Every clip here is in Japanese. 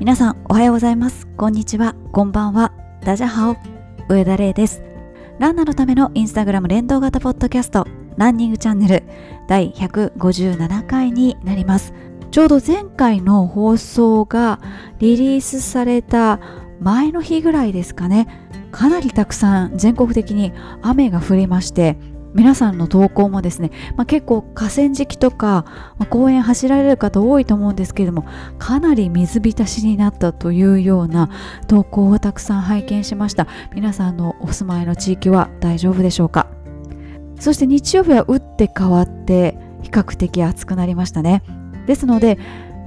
皆さんおはようございます。こんにちは。こんばんは。ダジャハオ。上田玲です。ランナーのためのインスタグラム連動型ポッドキャスト。ランニングチャンネル。第157回になります。ちょうど前回の放送がリリースされた前の日ぐらいですかね。かなりたくさん全国的に雨が降りまして皆さんの投稿もですね、まあ、結構河川敷とか、まあ、公園走られる方多いと思うんですけれどもかなり水浸しになったというような投稿をたくさん拝見しました。皆さんのお住まいの地域は大丈夫でしょうか？そして日曜日は打って変わって比較的暑くなりましたね。ですので、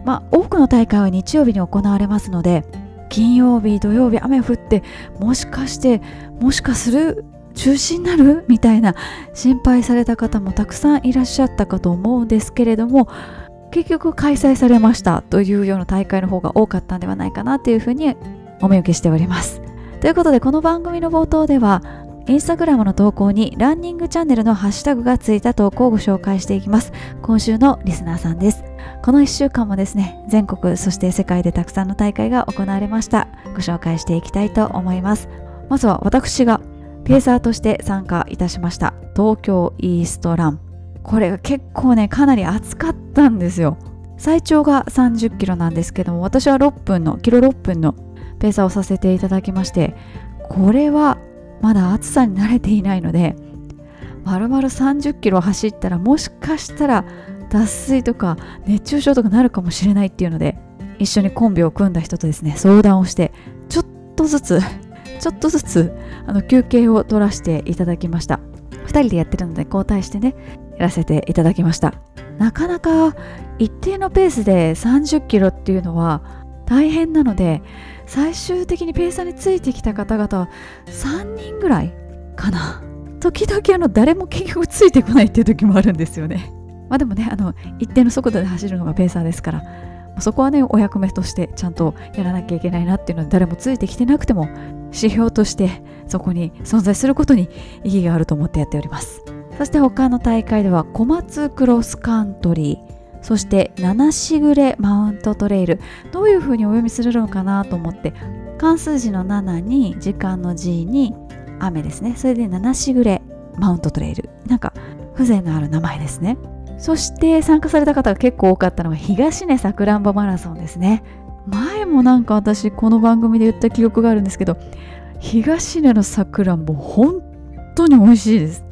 まあ、多くの大会は日曜日に行われますので金曜日土曜日雨降ってもしかしてもしかする中止になるみたいな心配された方もたくさんいらっしゃったかと思うんですけれども結局開催されましたというような大会の方が多かったんではないかなというふうにお見受けしております。ということでこの番組の冒頭ではインスタグラムの投稿にランニングチャンネルのハッシュタグがついた投稿をご紹介していきます。今週のリスナーさんです。この1週間もですね、全国そして世界でたくさんの大会が行われました。ご紹介していきたいと思います。まずは私がペーサーとして参加いたしました。東京イーストラン。これが結構ねかなり暑かったんですよ。最長が30キロなんですけども私は6分のキロ6分のペーサーをさせていただきましてこれはまだ暑さに慣れていないので丸々30キロ走ったらもしかしたら脱水とか熱中症とかなるかもしれないっていうので一緒にコンビを組んだ人とですね相談をしてちょっとずつちょっとずつあの休憩を取らせていただきました。2人でやってるので交代してねやらせていただきました。なかなか一定のペースで30キロっていうのは大変なので最終的にペーサーについてきた方々は3人ぐらいかな。時々あの誰も結局ついてこないっていう時もあるんですよね。まあでもねあの一定の速度で走るのがペーサーですから。そこはねお役目としてちゃんとやらなきゃいけないなっていうのは誰もついてきてなくても指標としてそこに存在することに意義があると思ってやっております。そして他の大会では小松クロスカントリーそして七しぐれマウントトレイル。どういうふうにお読みするのかなと思って関数字の7に時間の G に雨ですね。それで七しぐれマウントトレイル。なんか風情のある名前ですね。そして参加された方が結構多かったのが東根さくらんぼマラソンですね。前もなんか私この番組で言った記憶があるんですけど東根のさくらんぼ本当に美味しいです。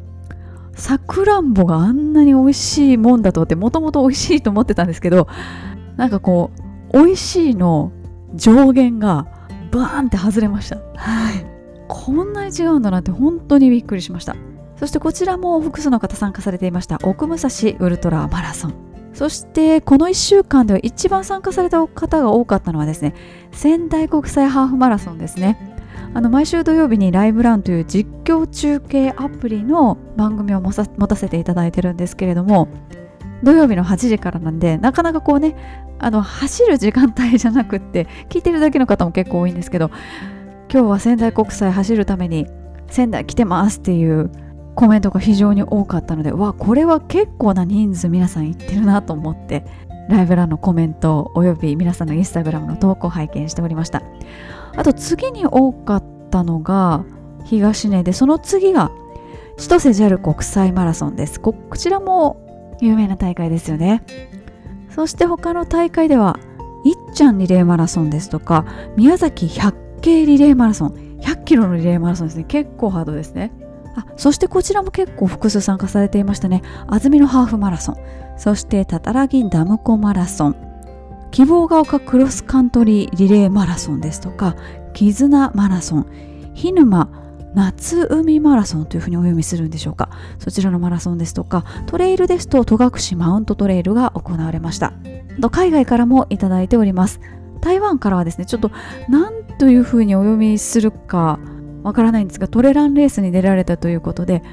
さくらんぼがあんなに美味しいもんだと思ってもともと美味しいと思ってたんですけどなんかこう美味しいの上限がバーンって外れました。はい。こんなに違うんだなって本当にびっくりしました。そしてこちらも複数の方参加されていました奥武蔵ウルトラマラソン。そしてこの1週間では一番参加された方が多かったのはですね仙台国際ハーフマラソンですね。あの毎週土曜日にライブランという実況中継アプリの番組を持たせていただいてるんですけれども土曜日の8時からなんでなかなかこうね走る時間帯じゃなくって聞いてるだけの方も結構多いんですけど今日は仙台国際走るために仙台来てますっていうコメントが非常に多かったのでわこれは結構な人数皆さん言ってるなと思ってライブ欄のコメントおよび皆さんのインスタグラムの投稿を拝見しておりました。あと次に多かったのが東根でその次が千歳 JAL 国際マラソンです。こちらも有名な大会ですよね。そして他の大会ではいっちゃんリレーマラソンですとか宮崎100系リレーマラソン100キロのリレーマラソンですね。結構ハードですね。あそしてこちらも結構複数参加されていましたね。安曇野ハーフマラソン。そしてたたらぎダム湖マラソン。希望が丘クロスカントリーリレーマラソンですとか絆マラソン。涸沼夏海マラソンというふうにお読みするんでしょうか。そちらのマラソンですとかトレイルですと戸隠マウントトレイルが行われました。海外からもいただいております。台湾からはですねちょっと何というふうにお読みするかわからないんですがトレランレースに出られたということで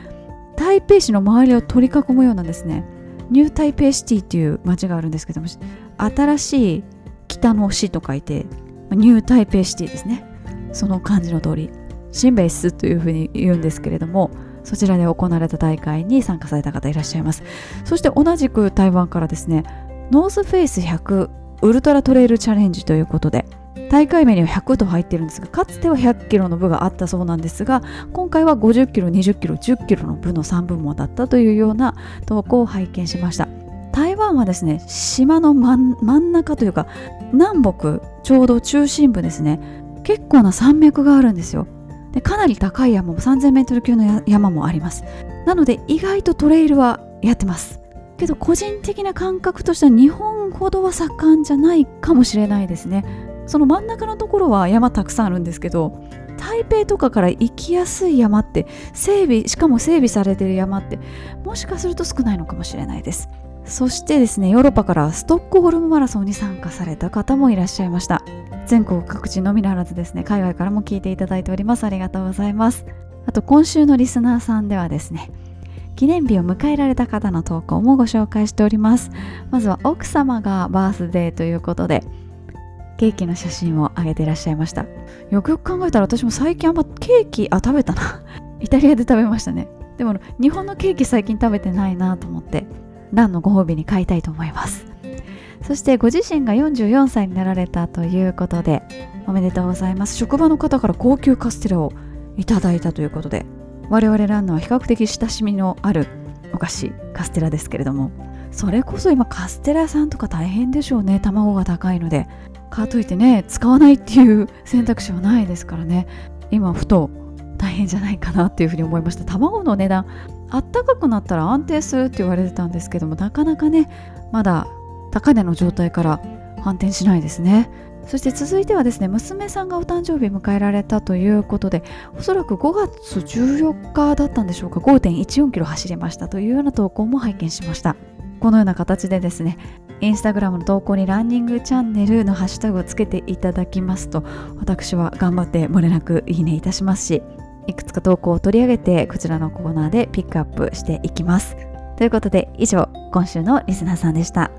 台北市の周りを取り囲むようなですね。ニュー台北シティという街があるんですけども新しい北の市と書いてニュー台北シティですね。その漢字の通り新ベースというふうに言うんですけれどもそちらで行われた大会に参加された方いらっしゃいます。そして同じく台湾からですねノースフェイス100ウルトラトレイルチャレンジということで大会名には100と入ってるんですがかつては100キロの部があったそうなんですが今回は50キロ20キロ10キロの部の3部門だったというような投稿を拝見しました。台湾はですね島の真ん中というか南北ちょうど中心部ですね。結構な山脈があるんですよ。でかなり高い山も 3000m 級の山もあります。なので意外とトレイルはやってます。けど個人的な感覚としては日本ほどは盛んじゃないかもしれないですね。その真ん中のところは山たくさんあるんですけど台北とかから行きやすい山って整備しかも整備されてる山ってもしかすると少ないのかもしれないです。そしてですねヨーロッパからストックホルムマラソンに参加された方もいらっしゃいました。全国各地のみならずですね海外からも聞いていただいております。ありがとうございます。あと今週のリスナーさんではですね記念日を迎えられた方の投稿もご紹介しております。まずは奥様がバースデーということでケーキの写真を上げていらっしゃいました。よくよく考えたら私も最近あんまケーキあ食べたな。イタリアで食べましたね。でも日本のケーキ最近食べてないなと思ってランのご褒美に買いたいと思います。そしてご自身が44歳になられたということでおめでとうございます。職場の方から高級カステラをいただいたということで我々ランナーは比較的親しみのあるお菓子カステラですけれどもそれこそ今カステラさんとか大変でしょうね。卵が高いのでかといてね使わないっていう選択肢はないですからね。今ふと大変じゃないかなっていうふうに思いました。卵の値段あったかくなったら安定するって言われてたんですけどもなかなかねまだ高値の状態から反転しないですね。そして続いてはですね娘さんがお誕生日迎えられたということでおそらく5月14日だったんでしょうか。5.14キロ走りましたというような投稿も拝見しました。このような形でですねインスタグラムの投稿にランニングチャンネルのハッシュタグをつけていただきますと私は頑張って漏れなくいいねいたしますしいくつか投稿を取り上げてこちらのコーナーでピックアップしていきます。ということで以上今週のリスナーさんでした。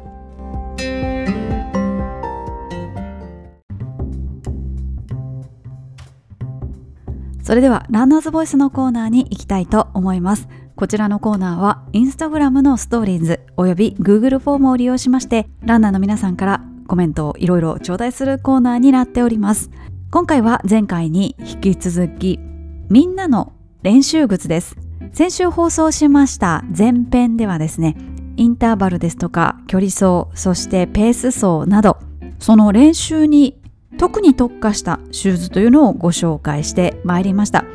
それではランナーズボイスのコーナーに行きたいと思います。こちらのコーナーはインスタグラムのストーリーズおよび Google フォームを利用しましてランナーの皆さんからコメントをいろいろ頂戴するコーナーになっております。今回は前回に引き続きみんなの練習靴です。先週放送しました前編ではですねインターバルですとか距離走そしてペース走などその練習に特に特化したシューズというのをご紹介してまいりました。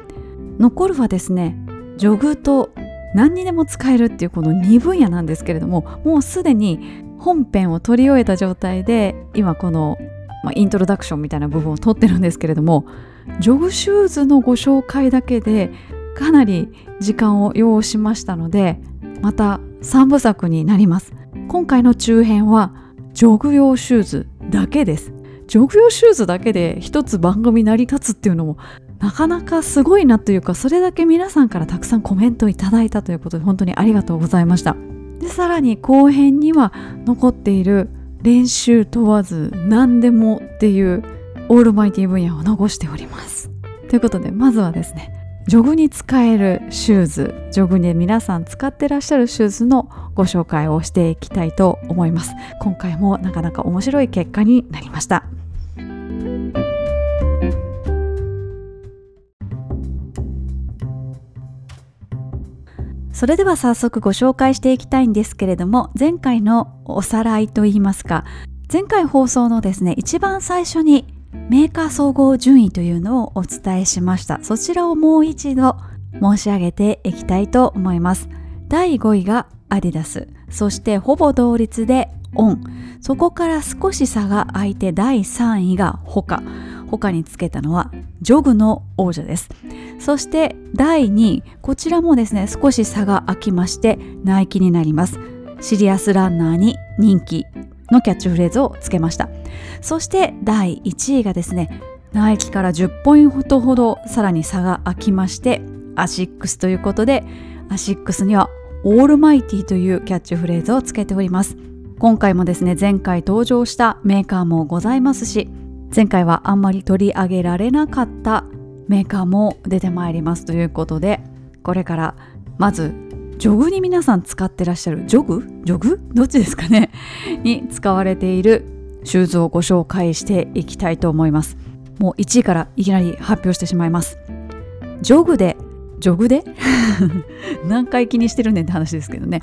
残るはですねジョグと何にでも使えるっていうこの2分野なんですけれどももうすでに本編を取り終えた状態で今この、まあ、イントロダクションみたいな部分を取ってるんですけれどもジョグシューズのご紹介だけでかなり時間を要しましたのでまた3部作になります。今回の中編はジョグ用シューズだけです。ジョグ用シューズだけで一つ番組成り立つっていうのもなかなかすごいなというかそれだけ皆さんからたくさんコメントいただいたということで本当にありがとうございました。でさらに後編には残っている練習問わず何でもっていうオールマイティ分野を残しております。ということでまずはですねジョグに使えるシューズジョグで皆さん使ってらっしゃるシューズのご紹介をしていきたいと思います。今回もなかなか面白い結果になりました。それでは早速ご紹介していきたいんですけれども前回のおさらいといいますか前回放送のですね一番最初にメーカー総合順位というのをお伝えしました。そちらをもう一度申し上げていきたいと思います。第5位がアディダスそしてほぼ同率でオン。そこから少し差が空いて第3位がホカ。他につけたのはジョグの王者です。そして第2位こちらもですね少し差が空きましてナイキになります。シリアスランナーに人気のキャッチフレーズをつけました。そして第1位がですねナイキから10ポイントほどさらに差が空きましてアシックスということでアシックスにはオールマイティというキャッチフレーズをつけております。今回もですね前回登場したメーカーもございますし前回はあんまり取り上げられなかったメーカーも出てまいりますということでこれからまずジョグに皆さん使ってらっしゃるジョグ？ジョグ？どっちですかね？に使われているシューズをご紹介していきたいと思います。もう1位からいきなり発表してしまいます。ジョグで？ジョグで？何回気にしてるねんって話ですけどね。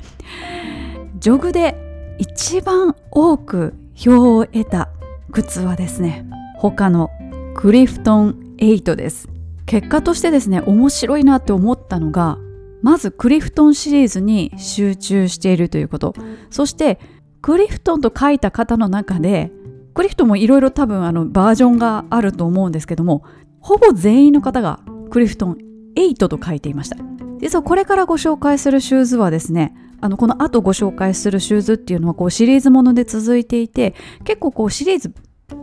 ジョグで一番多く票を得た靴はですね他のクリフトン8です。結果としてですね面白いなって思ったのがまずクリフトンシリーズに集中しているということ。そしてクリフトンと書いた方の中でクリフトンもいろいろ多分あのバージョンがあると思うんですけどもほぼ全員の方がクリフトン8と書いていました。実はこれからご紹介するシューズはですねあのこの後ご紹介するシューズっていうのはこうシリーズもので続いていて結構こうシリーズ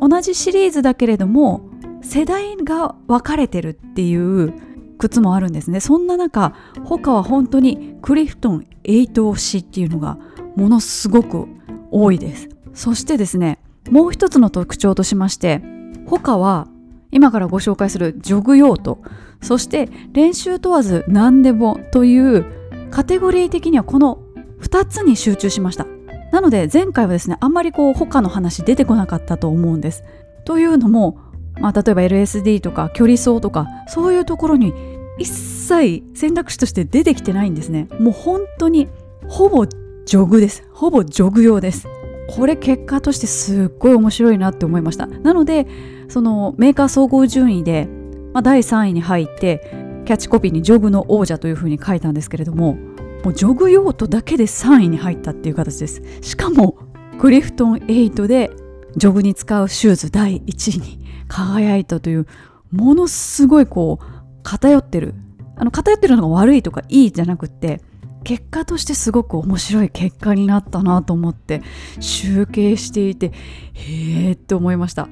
同じシリーズだけれども世代が分かれてるっていう靴もあるんですね。そんな中他は本当にクリフトン8推しっていうのがものすごく多いです。そしてですねもう一つの特徴としまして他は今からご紹介するジョグ用途。そして練習問わず何でもというカテゴリー的にはこの2つに集中しました。なので前回はですねあんまりこう他の話出てこなかったと思うんです。というのも、まあ、例えば LSD とか距離走とかそういうところに一切選択肢として出てきてないんですね。もう本当にほぼジョグです。ほぼジョグ用です。これ結果としてすっごい面白いなって思いました。なのでそのメーカー総合順位で、まあ、第3位に入ってキャッチコピーにジョグの王者というふうに書いたんですけれどももうジョグ用途だけで3位に入ったっていう形です。しかもクリフトン8でジョグに使うシューズ第1位に輝いたというものすごいこう偏ってる。あの偏ってるのが悪いとかいいじゃなくって結果としてすごく面白い結果になったなと思って集計していてへえって思いました。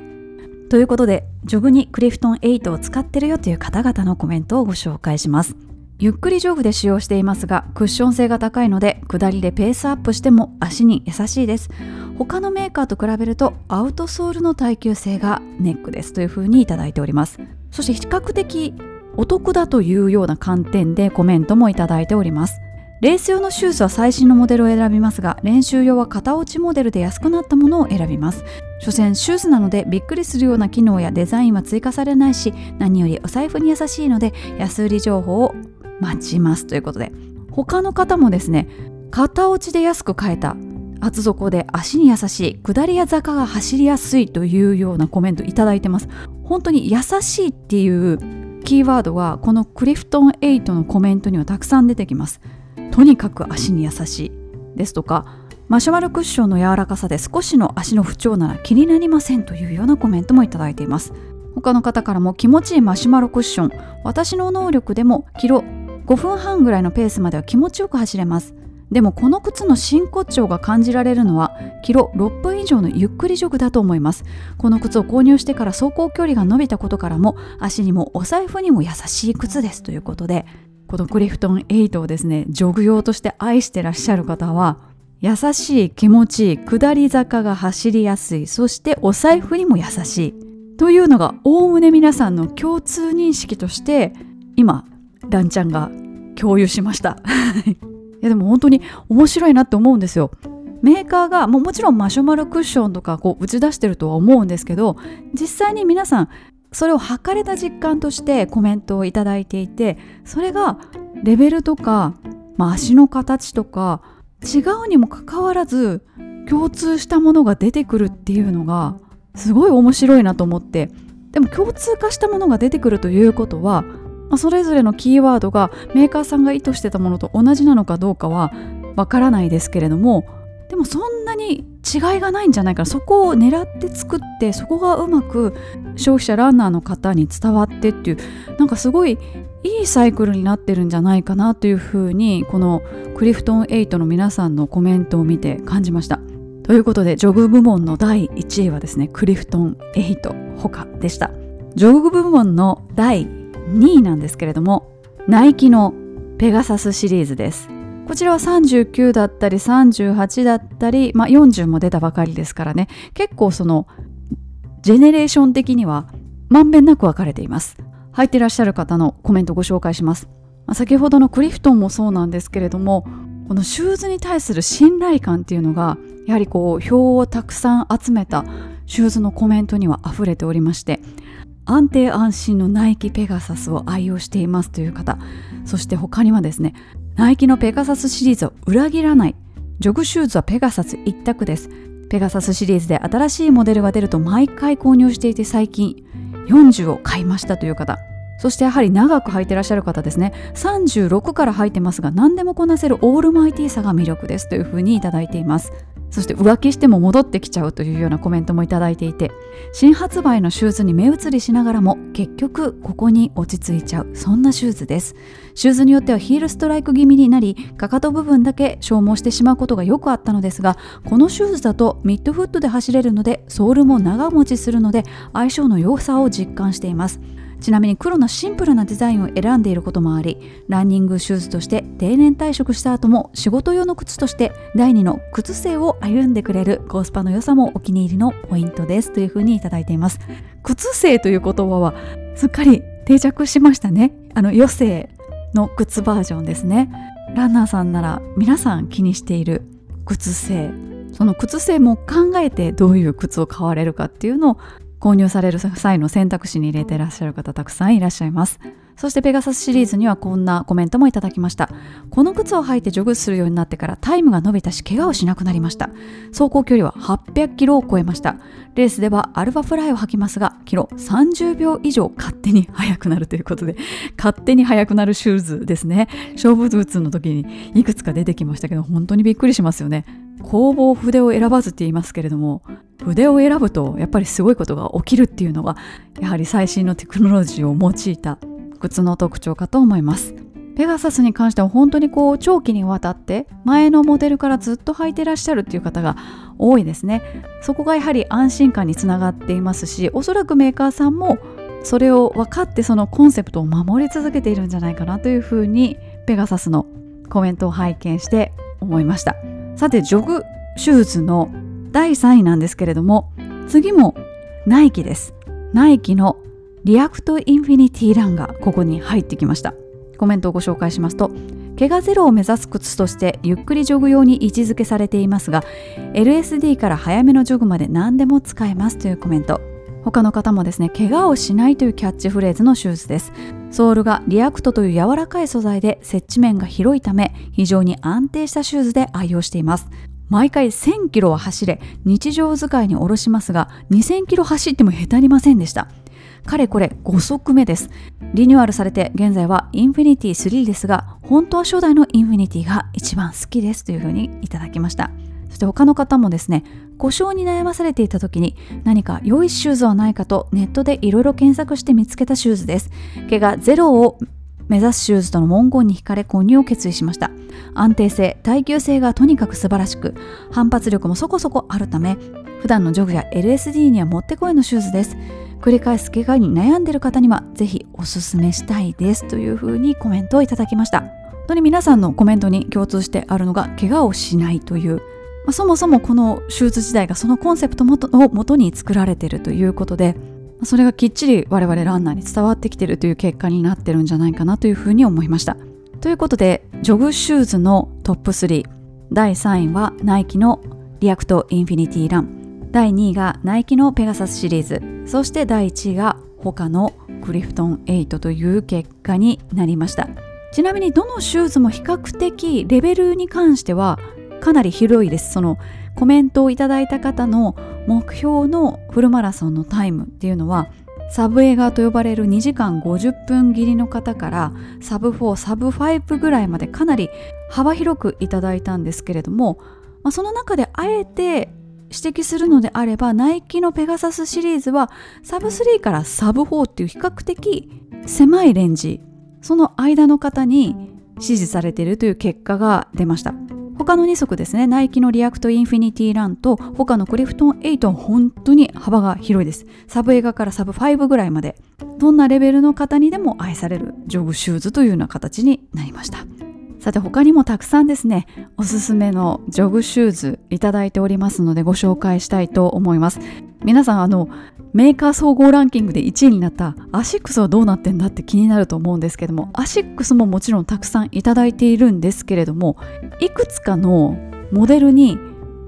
ということでジョグにクリフトン8を使ってるよという方々のコメントをご紹介します。ゆっくりジョグで使用していますがクッション性が高いので下りでペースアップしても足に優しいです。他のメーカーと比べるとアウトソールの耐久性がネックです。というふうにいただいております。そして比較的お得だというような観点でコメントもいただいております。レース用のシューズは最新のモデルを選びますが練習用は型落ちモデルで安くなったものを選びます。所詮シューズなのでびっくりするような機能やデザインは追加されないし何よりお財布に優しいので安売り情報を待ちますということで他の方もですね型落ちで安く買えた厚底で足に優しい下りや坂が走りやすいというようなコメントいただいてます。本当に優しいっていうキーワードはこのクリフトン8のコメントにはたくさん出てきます。とにかく足に優しいですとかマシュマロクッションの柔らかさで少しの足の不調なら気になりませんというようなコメントもいただいています。他の方からも気持ちいいマシュマロクッション私の能力でもキロ5分半ぐらいのペースまでは気持ちよく走れます。でもこの靴の真骨頂が感じられるのはキロ6分以上のゆっくりジョグだと思います。この靴を購入してから走行距離が伸びたことからも足にもお財布にも優しい靴ですということでこのクリフトン8をですねジョグ用として愛してらっしゃる方は優しい気持ちいい下り坂が走りやすいそしてお財布にも優しいというのがおおむね皆さんの共通認識として今ランちゃんが共有しました。いやでも本当に面白いなって思うんですよ。メーカーがもうもちろんマシュマロクッションとかこう打ち出してるとは思うんですけど実際に皆さんそれを測れた実感としてコメントをいただいていてそれがレベルとか、まあ、足の形とか違うにもかかわらず共通したものが出てくるっていうのがすごい面白いなと思って。でも共通化したものが出てくるということはそれぞれのキーワードがメーカーさんが意図してたものと同じなのかどうかはわからないですけれどもでもそんなに違いがないんじゃないかなそこを狙って作ってそこがうまく消費者ランナーの方に伝わってっていうなんかすごいいいサイクルになってるんじゃないかなというふうにこのクリフトン8の皆さんのコメントを見て感じました。ということでジョグ部門の第1位はですねクリフトン8他でした。ジョグ部門の第2位なんですけれどもナイキのペガサスシリーズです。こちらは39だったり38だったり、まあ、40も出たばかりですからね。結構そのジェネレーション的にはまんべんなく分かれています。入ってらっしゃる方のコメントをご紹介します、まあ、先ほどのクリフトンもそうなんですけれどもこのシューズに対する信頼感っていうのがやはりこう票をたくさん集めたシューズのコメントには溢れておりまして安定安心のナイキペガサスを愛用していますという方。そして他にはですねナイキのペガサスシリーズを裏切らない。ジョグシューズはペガサス一択です。ペガサスシリーズで新しいモデルが出ると毎回購入していて最近40を買いましたという方。そしてやはり長く履いてらっしゃる方ですね。36から履いてますが何でもこなせるオールマイティーさが魅力ですというふうにいただいています。そして浮気しても戻ってきちゃうというようなコメントもいただいていて新発売のシューズに目移りしながらも結局ここに落ち着いちゃう。そんなシューズです。シューズによってはヒールストライク気味になりかかと部分だけ消耗してしまうことがよくあったのですがこのシューズだとミッドフットで走れるのでソールも長持ちするので相性の良さを実感しています。ちなみに黒のシンプルなデザインを選んでいることもありランニングシューズとして定年退職した後も仕事用の靴として第2の靴製を歩んでくれるコスパの良さもお気に入りのポイントですというふうにいただいています。靴製という言葉はすっかり定着しましたね。あの余生の靴バージョンですね。ランナーさんなら皆さん気にしている靴製。その靴製も考えてどういう靴を買われるかっていうのを購入される際の選択肢に入れてらっしゃる方たくさんいらっしゃいます。そしてペガサスシリーズにはこんなコメントもいただきました。この靴を履いてジョグするようになってからタイムが伸びたし怪我をしなくなりました。走行距離は800キロを超えました。レースではアルファフライを履きますがキロ30秒以上勝手に速くなるということで勝手に速くなるシューズですね。勝負靴の時にいくつか出てきましたけど本当にびっくりしますよね。工房筆を選ばずって言いますけれども筆を選ぶとやっぱりすごいことが起きるっていうのがやはり最新のテクノロジーを用いた靴の特徴かと思います。ペガサスに関しては本当にこう長期にわたって前のモデルからずっと履いてらっしゃるっていう方が多いですね。そこがやはり安心感につながっていますしおそらくメーカーさんもそれを分かってそのコンセプトを守り続けているんじゃないかなというふうにペガサスのコメントを拝見して思いました。さてジョグシューズの第3位なんですけれども次もナイキです。ナイキのリアクトインフィニティランがここに入ってきました。コメントをご紹介しますと怪我ゼロを目指す靴としてゆっくりジョグ用に位置づけされていますが LSD から早めのジョグまで何でも使えますというコメント。他の方もですね怪我をしないというキャッチフレーズのシューズです。ソールがリアクトという柔らかい素材で接地面が広いため非常に安定したシューズで愛用しています。毎回1000キロは走れ日常使いに下ろしますが2000キロ走ってもへたりませんでした。かれこれ5足目です。リニューアルされて現在はインフィニティ3ですが本当は初代のインフィニティが一番好きですというふうにいただきました。そして他の方もですね故障に悩まされていた時に何か良いシューズはないかとネットでいろいろ検索して見つけたシューズです。怪我ゼロを目指すシューズとの文言に惹かれ購入を決意しました。安定性耐久性がとにかく素晴らしく反発力もそこそこあるため普段のジョグや LSD にはもってこいのシューズです。繰り返す怪我に悩んでいる方にはぜひおすすめしたいです。というふうにコメントをいただきました。本当に皆さんのコメントに共通してあるのが怪我をしないという、まあ、そもそもこのシューズ自体がそのコンセプトをもとに作られているということでそれがきっちり我々ランナーに伝わってきているという結果になってるんじゃないかなというふうに思いました。ということでジョグシューズのトップ3第3位はナイキのリアクトインフィニティラン。第2位がナイキのペガサスシリーズ。そして第1位がホカのクリフトン8という結果になりました。ちなみにどのシューズも比較的レベルに関してはかなり広いです。そのコメントをいただいた方の目標のフルマラソンのタイムっていうのはサブエガと呼ばれる2時間50分切りの方からサブ4サブ5ぐらいまでかなり幅広くいただいたんですけれども、まあ、その中であえて指摘するのであればナイキのペガサスシリーズはサブ3からサブ4っていう比較的狭いレンジその間の方に支持されているという結果が出ました。他の2足ですね。ナイキのリアクトインフィニティランとホカのクリフトン8は本当に幅が広いです。サブエガからサブ5ぐらいまでどんなレベルの方にでも愛されるジョグシューズというような形になりました。さて他にもたくさんですねおすすめのジョグシューズいただいておりますのでご紹介したいと思います。皆さんあのメーカー総合ランキングで1位になったアシックスはどうなってんだって気になると思うんですけどもアシックスももちろんたくさんいただいているんですけれどもいくつかのモデルに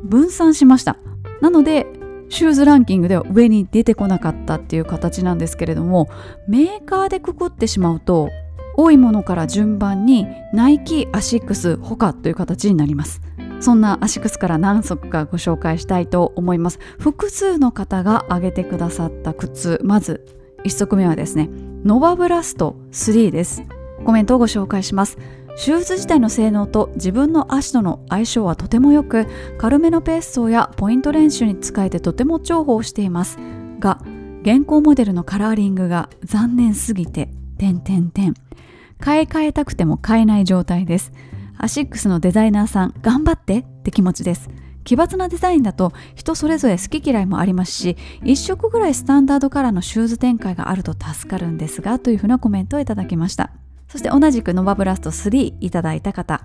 分散しました。なのでシューズランキングでは上に出てこなかったっていう形なんですけれどもメーカーでくくってしまうと多いものから順番にナイキアシックスホカという形になります。そんなアシックスから何足かご紹介したいと思います。複数の方が挙げてくださった靴。まず1足目はですねノバブラスト3です。コメントをご紹介します。シューズ自体の性能と自分の足との相性はとても良く軽めのペース走やポイント練習に使えてとても重宝しています。が現行モデルのカラーリングが残念すぎて点点点買い替えたくても買えない状態です。アシックスのデザイナーさん頑張って。って気持ちです。奇抜なデザインだと人それぞれ好き嫌いもありますし1色ぐらいスタンダードカラーのシューズ展開があると助かるんですがというふうなコメントをいただきました。そして同じくノバブラスト3いただいた方。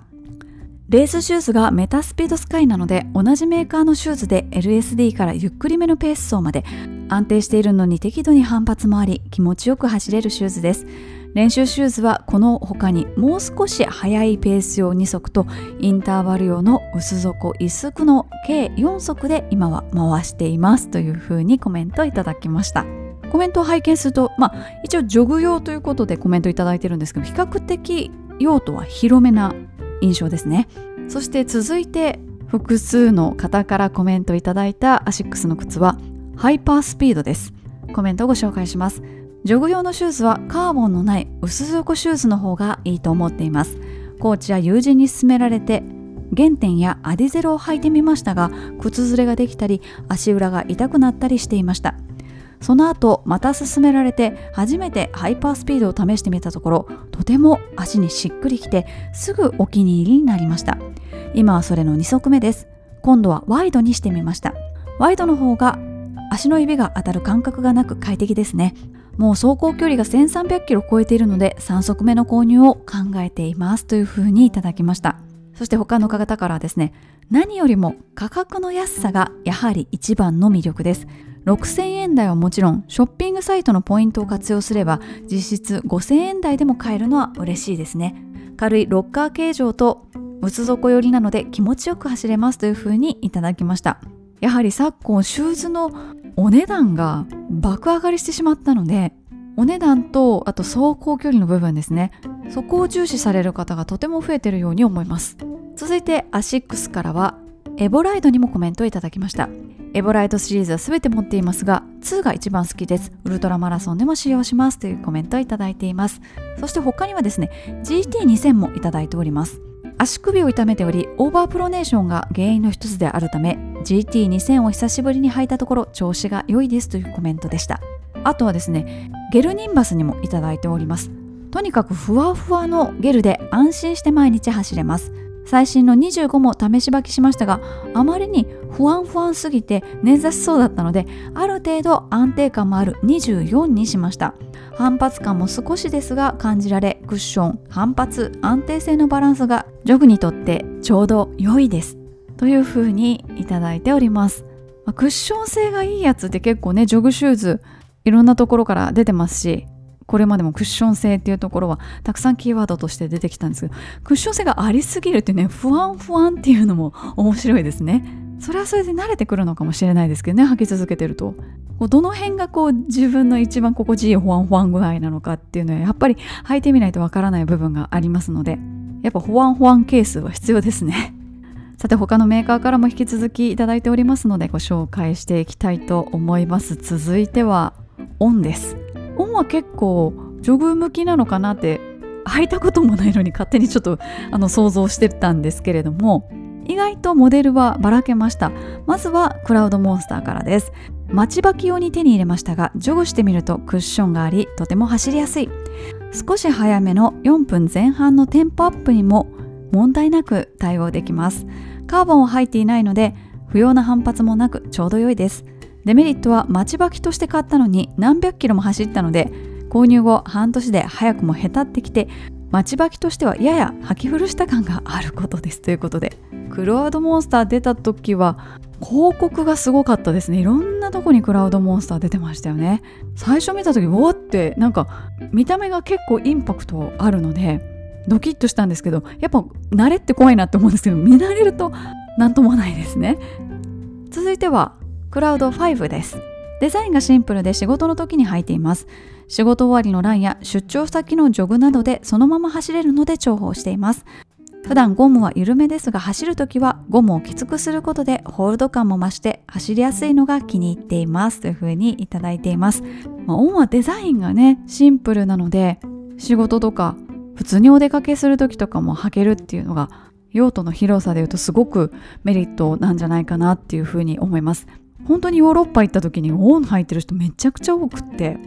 レースシューズがメタスピードスカイなので同じメーカーのシューズで LSD からゆっくりめのペース走まで安定しているのに適度に反発もあり気持ちよく走れるシューズです。練習シューズはこの他にもう少し速いペース用2足とインターバル用の薄底1足の計4足で今は回していますというふうにコメントいただきました。コメントを拝見するとまあ一応ジョグ用ということでコメントいただいてるんですけど比較的用途は広めな印象ですね。そして続いて複数の方からコメントいただいたアシックスの靴はハイパースピードです。コメントをご紹介します。ジョグ用のシューズはカーボンのない薄底シューズの方がいいと思っています。コーチや友人に勧められて原点やアディゼロを履いてみましたが靴ずれができたり足裏が痛くなったりしていました。その後また勧められて初めてハイパースピードを試してみたところとても足にしっくりきてすぐお気に入りになりました。今はそれの2足目です。今度はワイドにしてみました。ワイドの方が足の指が当たる感覚がなく快適ですね。もう走行距離が1300キロ超えているので3足目の購入を考えていますというふうにいただきました。そして他の方からはですね何よりも価格の安さがやはり一番の魅力です。6000円台はもちろんショッピングサイトのポイントを活用すれば実質5000円台でも買えるのは嬉しいですね。軽いロッカー形状と薄底寄りなので気持ちよく走れますというふうにいただきました。やはり昨今シューズのお値段が爆上がりしてしまったのでお値段とあと走行距離の部分ですね。そこを重視される方がとても増えてるように思います。続いてアシックスからはエボライドにもコメントをいただきました。エボライドシリーズは全て持っていますが2が一番好きです。ウルトラマラソンでも使用しますというコメントをいただいています。そして他にはですね GT2000 もいただいております。足首を痛めておりオーバープロネーションが原因の一つであるため GT2000 を久しぶりに履いたところ調子が良いですというコメントでした。あとはですねゲルニンバスにもいただいております。とにかくふわふわのゲルで安心して毎日走れます。最新の25も試し履きしましたがあまりに不安不安すぎて捻挫しそうだったのである程度安定感もある24にしました。反発感も少しですが感じられクッション反発安定性のバランスがジョグにとってちょうど良いです。というふうにいただいております、まあ、クッション性がいいやつって結構ねジョグシューズいろんなところから出てますしこれまでもクッション性っていうところはたくさんキーワードとして出てきたんですけどクッション性がありすぎるってね不安不安っていうのも面白いですね。それはそれで慣れてくるのかもしれないですけどね履き続けてると。どの辺がこう自分の一番心地いい不安不安具合なのかっていうのはやっぱり履いてみないとわからない部分がありますのでやっぱ保安保安係数は必要ですね。さて他のメーカーからも引き続きいただいておりますのでご紹介していきたいと思います。続いてはオンです。オンは結構ジョグ向きなのかなって履いたこともないのに勝手にちょっとあの想像してたんですけれども意外とモデルはばらけました。まずはクラウドモンスターからです。待ち履き用に手に入れましたがジョグしてみるとクッションがありとても走りやすい。少し早めの4分前半のテンポアップにも問題なく対応できます。カーボンを入っていないので不要な反発もなくちょうど良いです。デメリットは待ち履きとして買ったのに何百キロも走ったので購入後半年で早くもへたってきて待ち履きとしてはやや履き古した感があることです。ということでクラウドモンスター出た時は広告がすごかったですね。いろんなとこにクラウドモンスター出てましたよね。最初見た時おってなんか見た目が結構インパクトあるのでドキッとしたんですけどやっぱ慣れって怖いなって思うんですけど見慣れると何ともないですね。続いてはクラウド5です。デザインがシンプルで仕事の時に履いています。仕事終わりのランや出張先のジョグなどでそのまま走れるので重宝しています。普段ゴムは緩めですが走るときはゴムをきつくすることでホールド感も増して走りやすいのが気に入っています。というふうにいただいています、まあ、オンはデザインがねシンプルなので仕事とか普通にお出かけする時とかも履けるっていうのが用途の広さで言うとすごくメリットなんじゃないかなっていうふうに思います。本当にヨーロッパ行った時にオーン履いてる人めちゃくちゃ多くって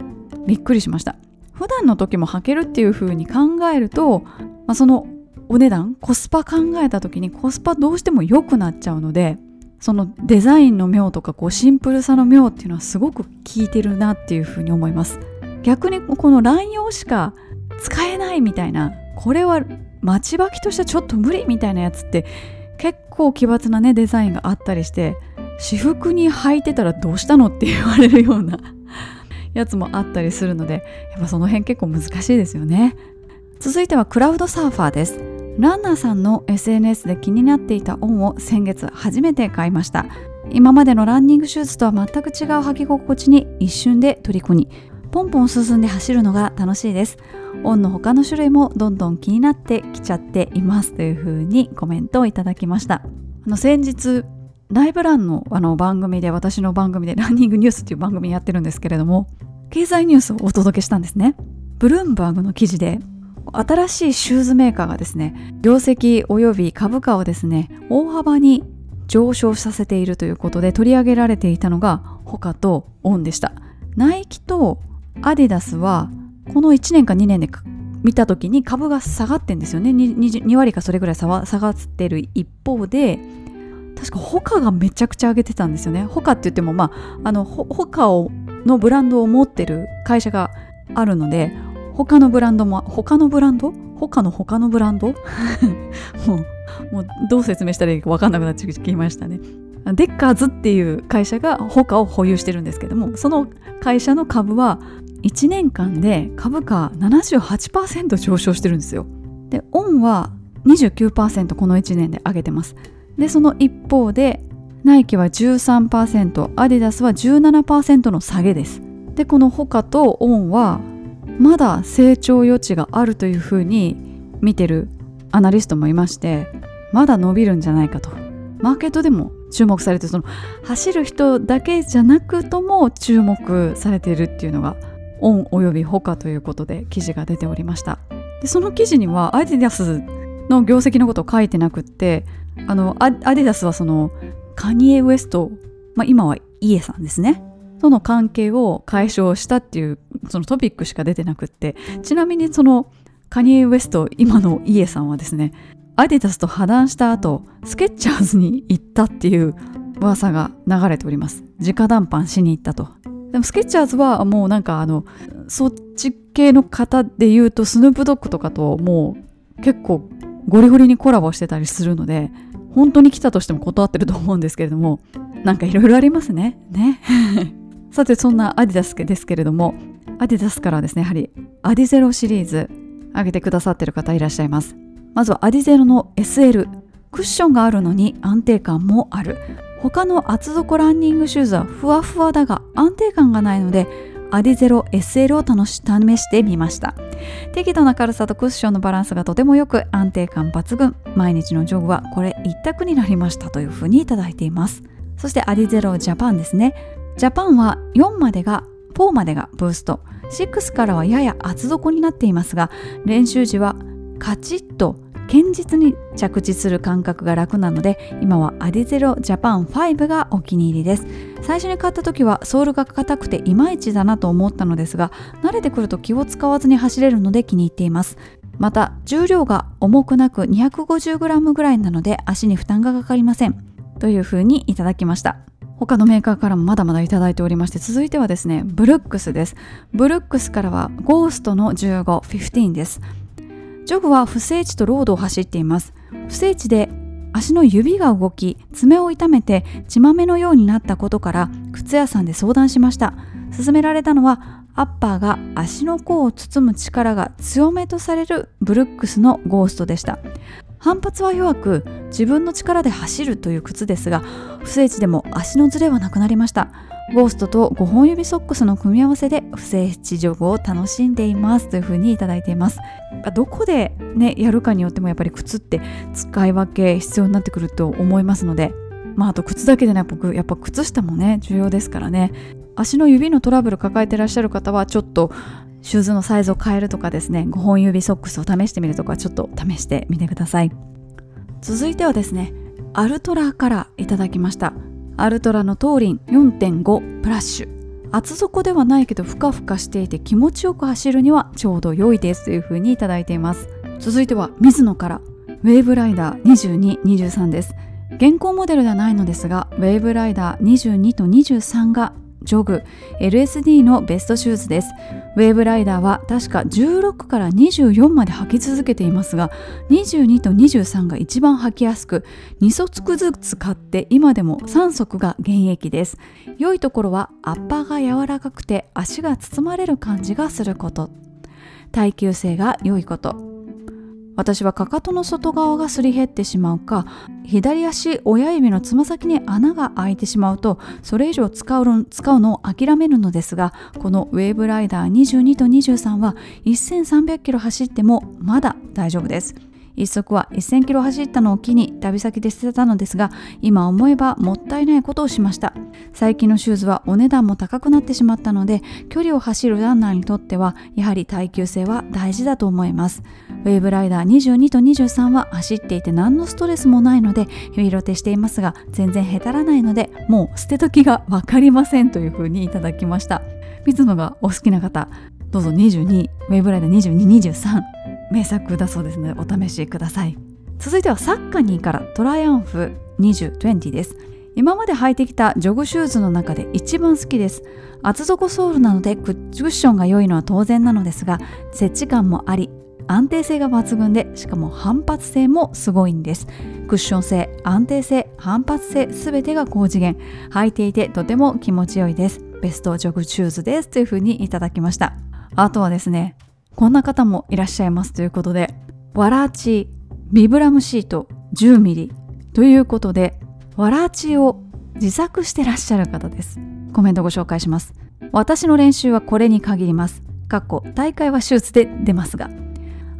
びっくりしました。普段の時も履けるっていう風に考えると、まあ、そのお値段コスパ考えた時にコスパどうしても良くなっちゃうのでそのデザインの妙とかこうシンプルさの妙っていうのはすごく効いてるなっていうふうに思います。逆にこの乱用しか使えないみたいなこれは待ち履きとしてはちょっと無理みたいなやつって結構奇抜なねデザインがあったりして私服に履いてたらどうしたのって言われるような やつもあったりするのでやっぱその辺結構難しいですよね。続いてはクラウドサーファーです。ランナーさんの SNS で気になっていたオンを先月初めて買いました。今までのランニングシューズとは全く違う履き心地に一瞬で虜に。ポンポン進んで走るのが楽しいです。オンの他の種類もどんどん気になってきちゃっていますというふうにコメントをいただきました。あの先日ライブランのあの番組で私の番組でランニングニュースっていう番組やってるんですけれども経済ニュースをお届けしたんですね。ブルームバーグの記事で新しいシューズメーカーがですね業績及び株価をですね大幅に上昇させているということで取り上げられていたのがホカとオンでした。ナイキとアディダスはこの1年か2年で見た時に株が下がってんですよね。2, 2割かそれぐらい下がってる一方で確かホカがめちゃくちゃ上げてたんですよね。ホカって言ってもまああのホカをのブランドを持ってる会社があるので他のブランドも他のブランド？他の他のブランド？もうもうどう説明したらいいか分かんなくなってきましたね。デッカーズっていう会社が他を保有してるんですけどもその会社の株は1年間で株価78%上昇してるんですよ。でオンは29%この1年で上げてます。でその一方でナイキは13%アディダスは17%の下げです。でこの他とオンはまだ成長余地があるというふうに見てるアナリストもいましてまだ伸びるんじゃないかと。マーケットでも注目されてその走る人だけじゃなくとも注目されているっていうのがオンおよび他ということで記事が出ておりました。でその記事にはアディダスの業績のことを書いてなくってあのアディダスはそのカニエ・ウエスト、まあ、今はイエさんですね。との関係を解消したっていうそのトピックしか出てなくって。ちなみにそのカニエ・ウエスト今のイエさんはですねアディダスと破談した後スケッチャーズに行ったっていう噂が流れております。直談判しに行ったと。でもスケッチャーズはもうなんかあのそっち系の方で言うとスヌープドッグとかともう結構ゴリゴリにコラボしてたりするので本当に来たとしても断ってると思うんですけれどもなんかいろいろありますね。ね。さてそんなアディダスですけれどもアディダスからですねやはりアディゼロシリーズ上げてくださってる方いらっしゃいます。まずはアディゼロの SL クッションがあるのに安定感もある。他の厚底ランニングシューズはふわふわだが安定感がないのでアディゼロ SL を試してみました。適度な軽さとクッションのバランスがとてもよく安定感抜群。毎日のジョグはこれ一択になりましたというふうにいただいています。そしてアディゼロジャパンですね。ジャパンは4までが4までがブースト。6からはやや厚底になっていますが練習時はカチッと堅実に着地する感覚が楽なので今はアディゼロジャパン5がお気に入りです。最初に買った時はソールが硬くていまいちだなと思ったのですが慣れてくると気を使わずに走れるので気に入っています。また重量が重くなく 250g ぐらいなので足に負担がかかりません。というふうにいただきました。他のメーカーからもまだまだいただいておりまして続いてはですねブルックスです。ブルックスからはゴーストの15、15です。ジョグは不整地とロードを走っています。不整地で足の指が動き爪を痛めて血まめのようになったことから靴屋さんで相談しました。勧められたのはアッパーが足の甲を包む力が強めとされるブルックスのゴーストでした。反発は弱く自分の力で走るという靴ですが不整地でも足のズレはなくなりました。ゴーストと5本指ソックスの組み合わせで不正地ジョグを楽しんでいますというふうにいただいています。どこでねやるかによってもやっぱり靴って使い分け必要になってくると思いますのでまああと靴だけでなくやっぱ靴下もね重要ですからね。足の指のトラブル抱えてらっしゃる方はちょっとシューズのサイズを変えるとかですね5本指ソックスを試してみるとかちょっと試してみてください。続いてはですねアルトラからいただきました。アルトラのトーリン4.5プラッシュ。厚底ではないけどふかふかしていて気持ちよく走るにはちょうど良いですというふうにいただいています。続いては水野から。ウェーブライダー2223です。現行モデルではないのですがウェーブライダー22と23がジョグ LSD のベストシューズです。ウェーブライダーは確か16から24まで履き続けていますが22と23が一番履きやすく2足ずつ買って今でも3足が現役です。良いところはアッパーが柔らかくて足が包まれる感じがすること。耐久性が良いこと。私はかかとの外側がすり減ってしまうか左足親指のつま先に穴が開いてしまうとそれ以上使うのを諦めるのですがこのウェーブライダー22と23は1300キロ走ってもまだ大丈夫です。一足は1000キロ走ったのを機に旅先で捨てたのですが今思えばもったいないことをしました。最近のシューズはお値段も高くなってしまったので距離を走るランナーにとってはやはり耐久性は大事だと思います。ウェーブライダー22と23は走っていて何のストレスもないのでヘビロテしていますが全然へたらないのでもう捨て時が分かりませんというふうにいただきました。水野がお好きな方どうぞ22ウェーブライダー2223名作だそうですのでお試しください。続いてはサッカニーからトライアンフ2020です。今まで履いてきたジョグシューズの中で一番好きです。厚底ソールなのでクッションが良いのは当然なのですが設置感もあり安定性が抜群でしかも反発性もすごいんです。クッション性安定性反発性全てが高次元。履いていてとても気持ちよいです。ベストジョグシューズですというふうにいただきました。あとはですねこんな方もいらっしゃいますということでワラーチビブラムシート 10mm ということでワラーチを自作してらっしゃる方です。コメントご紹介します。私の練習はこれに限ります。かっこ大会は手術で出ますが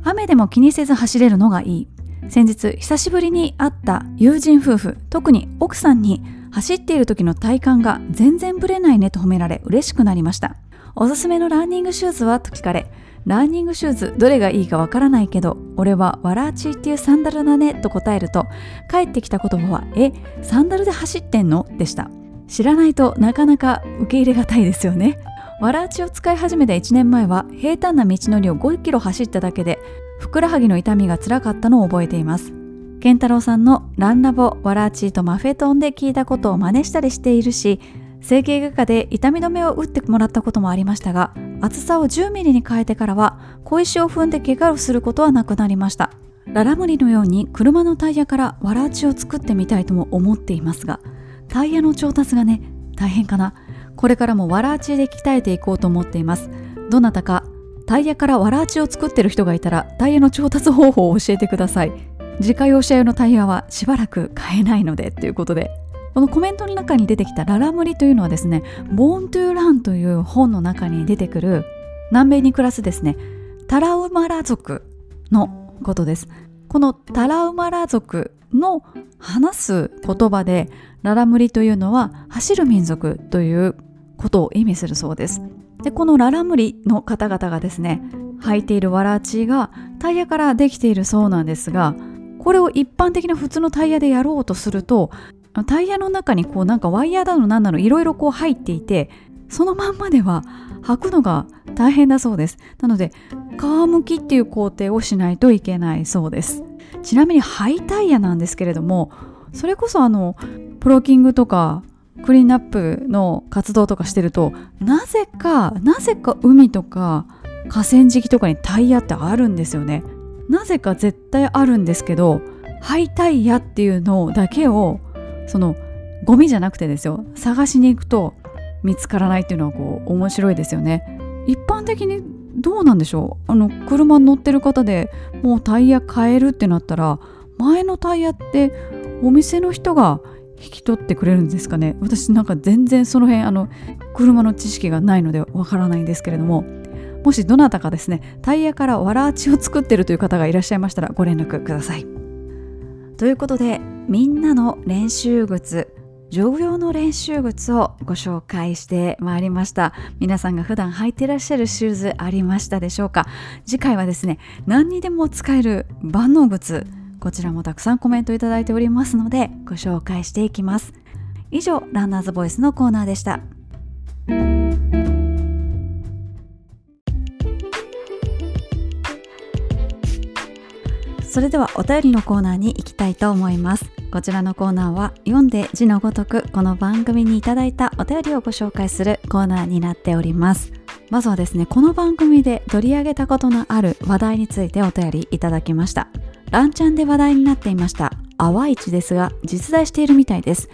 雨でも気にせず走れるのがいい。先日久しぶりに会った友人夫婦特に奥さんに走っている時の体感が全然ブレないねと褒められ嬉しくなりました。おすすめのランニングシューズはと聞かれランニングシューズどれがいいかわからないけど俺はワラーチっていうサンダルだねと答えると帰ってきた言葉はえサンダルで走ってんの？でした。知らないとなかなか受け入れがたいですよね。ワラーチを使い始めた1年前は平坦な道のりを5キロ走っただけでふくらはぎの痛みがつらかったのを覚えています。健太郎さんのランラボワラーチとマフェトンで聞いたことを真似したりしているし整形外科で痛み止めを打ってもらったこともありましたが厚さを 10mm に変えてからは小石を踏んで怪我をすることはなくなりました。ララムリのように車のタイヤからわらあちを作ってみたいとも思っていますがタイヤの調達がね大変かな。これからもわらあちで鍛えていこうと思っています。どなたかタイヤからわらあちを作ってる人がいたらタイヤの調達方法を教えてください。自家用車用のタイヤはしばらく買えないのでということで。このコメントの中に出てきたララムリというのはですね「ボーン・トゥー・ラン」という本の中に出てくる南米に暮らすですねタラウマラ族のことです。このタラウマラ族の話す言葉でララムリというのは走る民族ということを意味するそうです。でこのララムリの方々がですね履いているわらちがタイヤからできているそうなんですがこれを一般的な普通のタイヤでやろうとするとタイヤの中にこうなんかワイヤーだのなんだのいろいろこう入っていてそのまんまでは履くのが大変だそうです。なので皮むきっていう工程をしないといけないそうです。ちなみにハイタイヤなんですけれどもそれこそあのプロキングとかクリーンアップの活動とかしてるとなぜかなぜか海とか河川敷とかにタイヤってあるんですよね。なぜか絶対あるんですけどハイタイヤっていうのだけをそのゴミじゃなくてですよ探しに行くと見つからないっていうのはこう面白いですよね。一般的にどうなんでしょう？あの車乗ってる方でもうタイヤ変えるってなったら前のタイヤってお店の人が引き取ってくれるんですかね？私なんか全然その辺あの車の知識がないのでわからないんですけれどももしどなたかですねタイヤからわらあちを作ってるという方がいらっしゃいましたらご連絡ください。ということでみんなの練習靴ジョグ用の練習靴をご紹介してまいりました。皆さんが普段履いてらっしゃるシューズありましたでしょうか？次回はですね何にでも使える万能靴こちらもたくさんコメントいただいておりますのでご紹介していきます。以上ランナーズボイスのコーナーでした。それではお便りのコーナーに行きたいと思います。こちらのコーナーは読んで字のごとくこの番組にいただいたお便りをご紹介するコーナーになっております。まずはですねこの番組で取り上げたことのある話題についてお便りいただきました。ランチャンで話題になっていました。淡市ですが実在しているみたいです。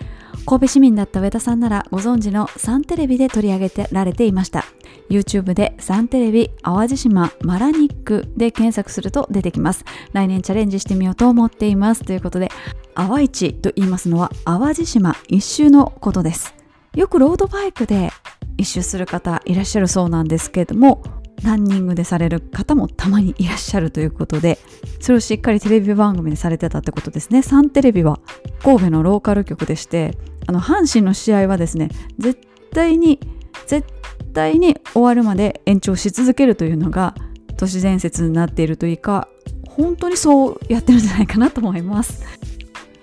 神戸市民だった上田さんならご存知のサンテレビで取り上げてられていました。YouTube でサンテレビ淡路島マラニックで検索すると出てきます。来年チャレンジしてみようと思っています。ということで淡市と言いますのは淡路島一周のことです。よくロードバイクで一周する方いらっしゃるそうなんですけれどもランニングでされる方もたまにいらっしゃるということでそれをしっかりテレビ番組でされてたってことですね。サンテレビは神戸のローカル局でしてあの阪神の試合はですね絶対に絶対に終わるまで延長し続けるというのが都市伝説になっているというか本当にそうやってるんじゃないかなと思います。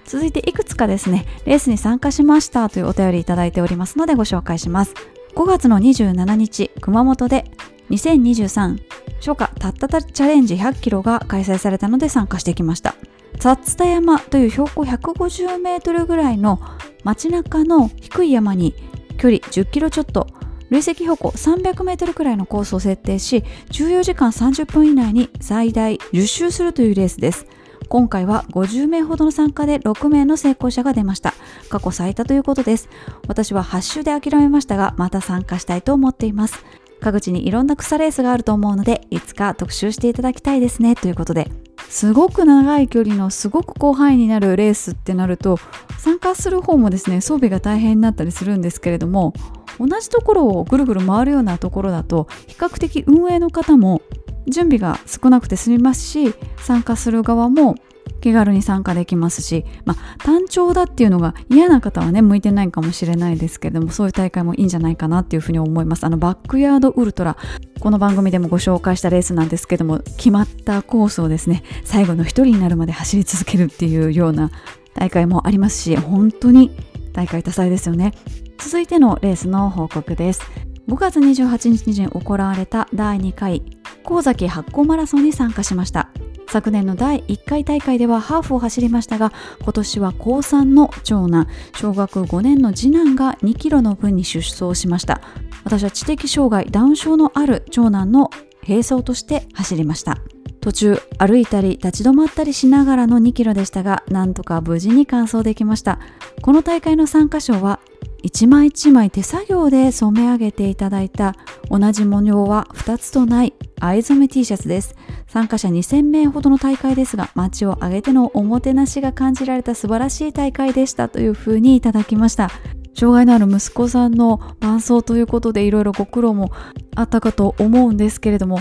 続いていくつかですねレースに参加しましたというお便りいただいておりますのでご紹介します。5月の27日熊本で2023初夏たったたチャレンジ100キロが開催されたので参加してきました。札田山という標高150メートルぐらいの街中の低い山に距離10キロちょっと累積標高300メートルくらいのコースを設定し14時間30分以内に最大10周するというレースです。今回は50名ほどの参加で6名の成功者が出ました。過去最多ということです。私は8周で諦めましたがまた参加したいと思っています。各地にいろんな草レースがあると思うのでいつか特集していただきたいですねということで。すごく長い距離のすごく広範囲になるレースってなると参加する方もですね装備が大変になったりするんですけれども同じところをぐるぐる回るようなところだと比較的運営の方も準備が少なくて済みますし参加する側も気軽に参加できますし、まあ、単調だっていうのが嫌な方はね向いてないかもしれないですけれどもそういう大会もいいんじゃないかなっていうふうに思います。あのバックヤードウルトラこの番組でもご紹介したレースなんですけども決まったコースをですね最後の一人になるまで走り続けるっていうような大会もありますし本当に大会多彩ですよね。続いてのレースの報告です。5月28日に行われた第2回神崎発酵マラソンに参加しました。昨年の第1回大会ではハーフを走りましたが今年は高3の長男小学5年の次男が2キロの分に出走しました。私は知的障害ダウン症のある長男の並走として走りました。途中歩いたり立ち止まったりしながらの2キロでしたがなんとか無事に完走できました。この大会の参加賞は一枚一枚手作業で染め上げていただいた同じ模様は2つとない藍染め T シャツです。参加者2000名ほどの大会ですが街を挙げてのおもてなしが感じられた素晴らしい大会でしたというふうにいただきました。障害のある息子さんの伴走ということでいろいろご苦労もあったかと思うんですけれども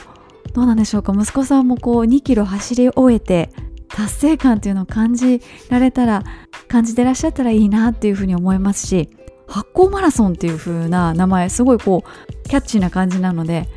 どうなんでしょうか？息子さんもこう2キロ走り終えて達成感っていうのを感じられたら感じてらっしゃったらいいなっていうふうに思いますし発酵マラソンっていう風な名前すごいこうキャッチーな感じなので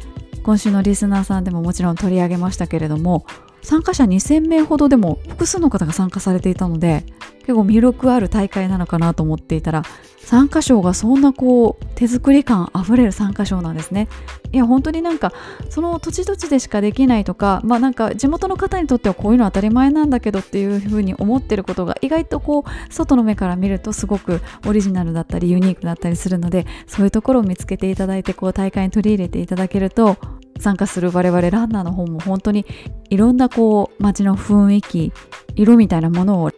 今週のリスナーさんでももちろん取り上げましたけれども参加者2000名ほどでも複数の方が参加されていたので結構魅力ある大会なのかなと思っていたら参加賞がそんなこう手作り感あふれる参加賞なんですね。いや本当になんかその土地土地でしかできないとかまあなんか地元の方にとってはこういうの当たり前なんだけどっていうふうに思ってることが意外とこう外の目から見るとすごくオリジナルだったりユニークだったりするのでそういうところを見つけていただいてこう大会に取り入れていただけると参加する我々ランナーの方も本当にいろんなこう街の雰囲気色みたいなものを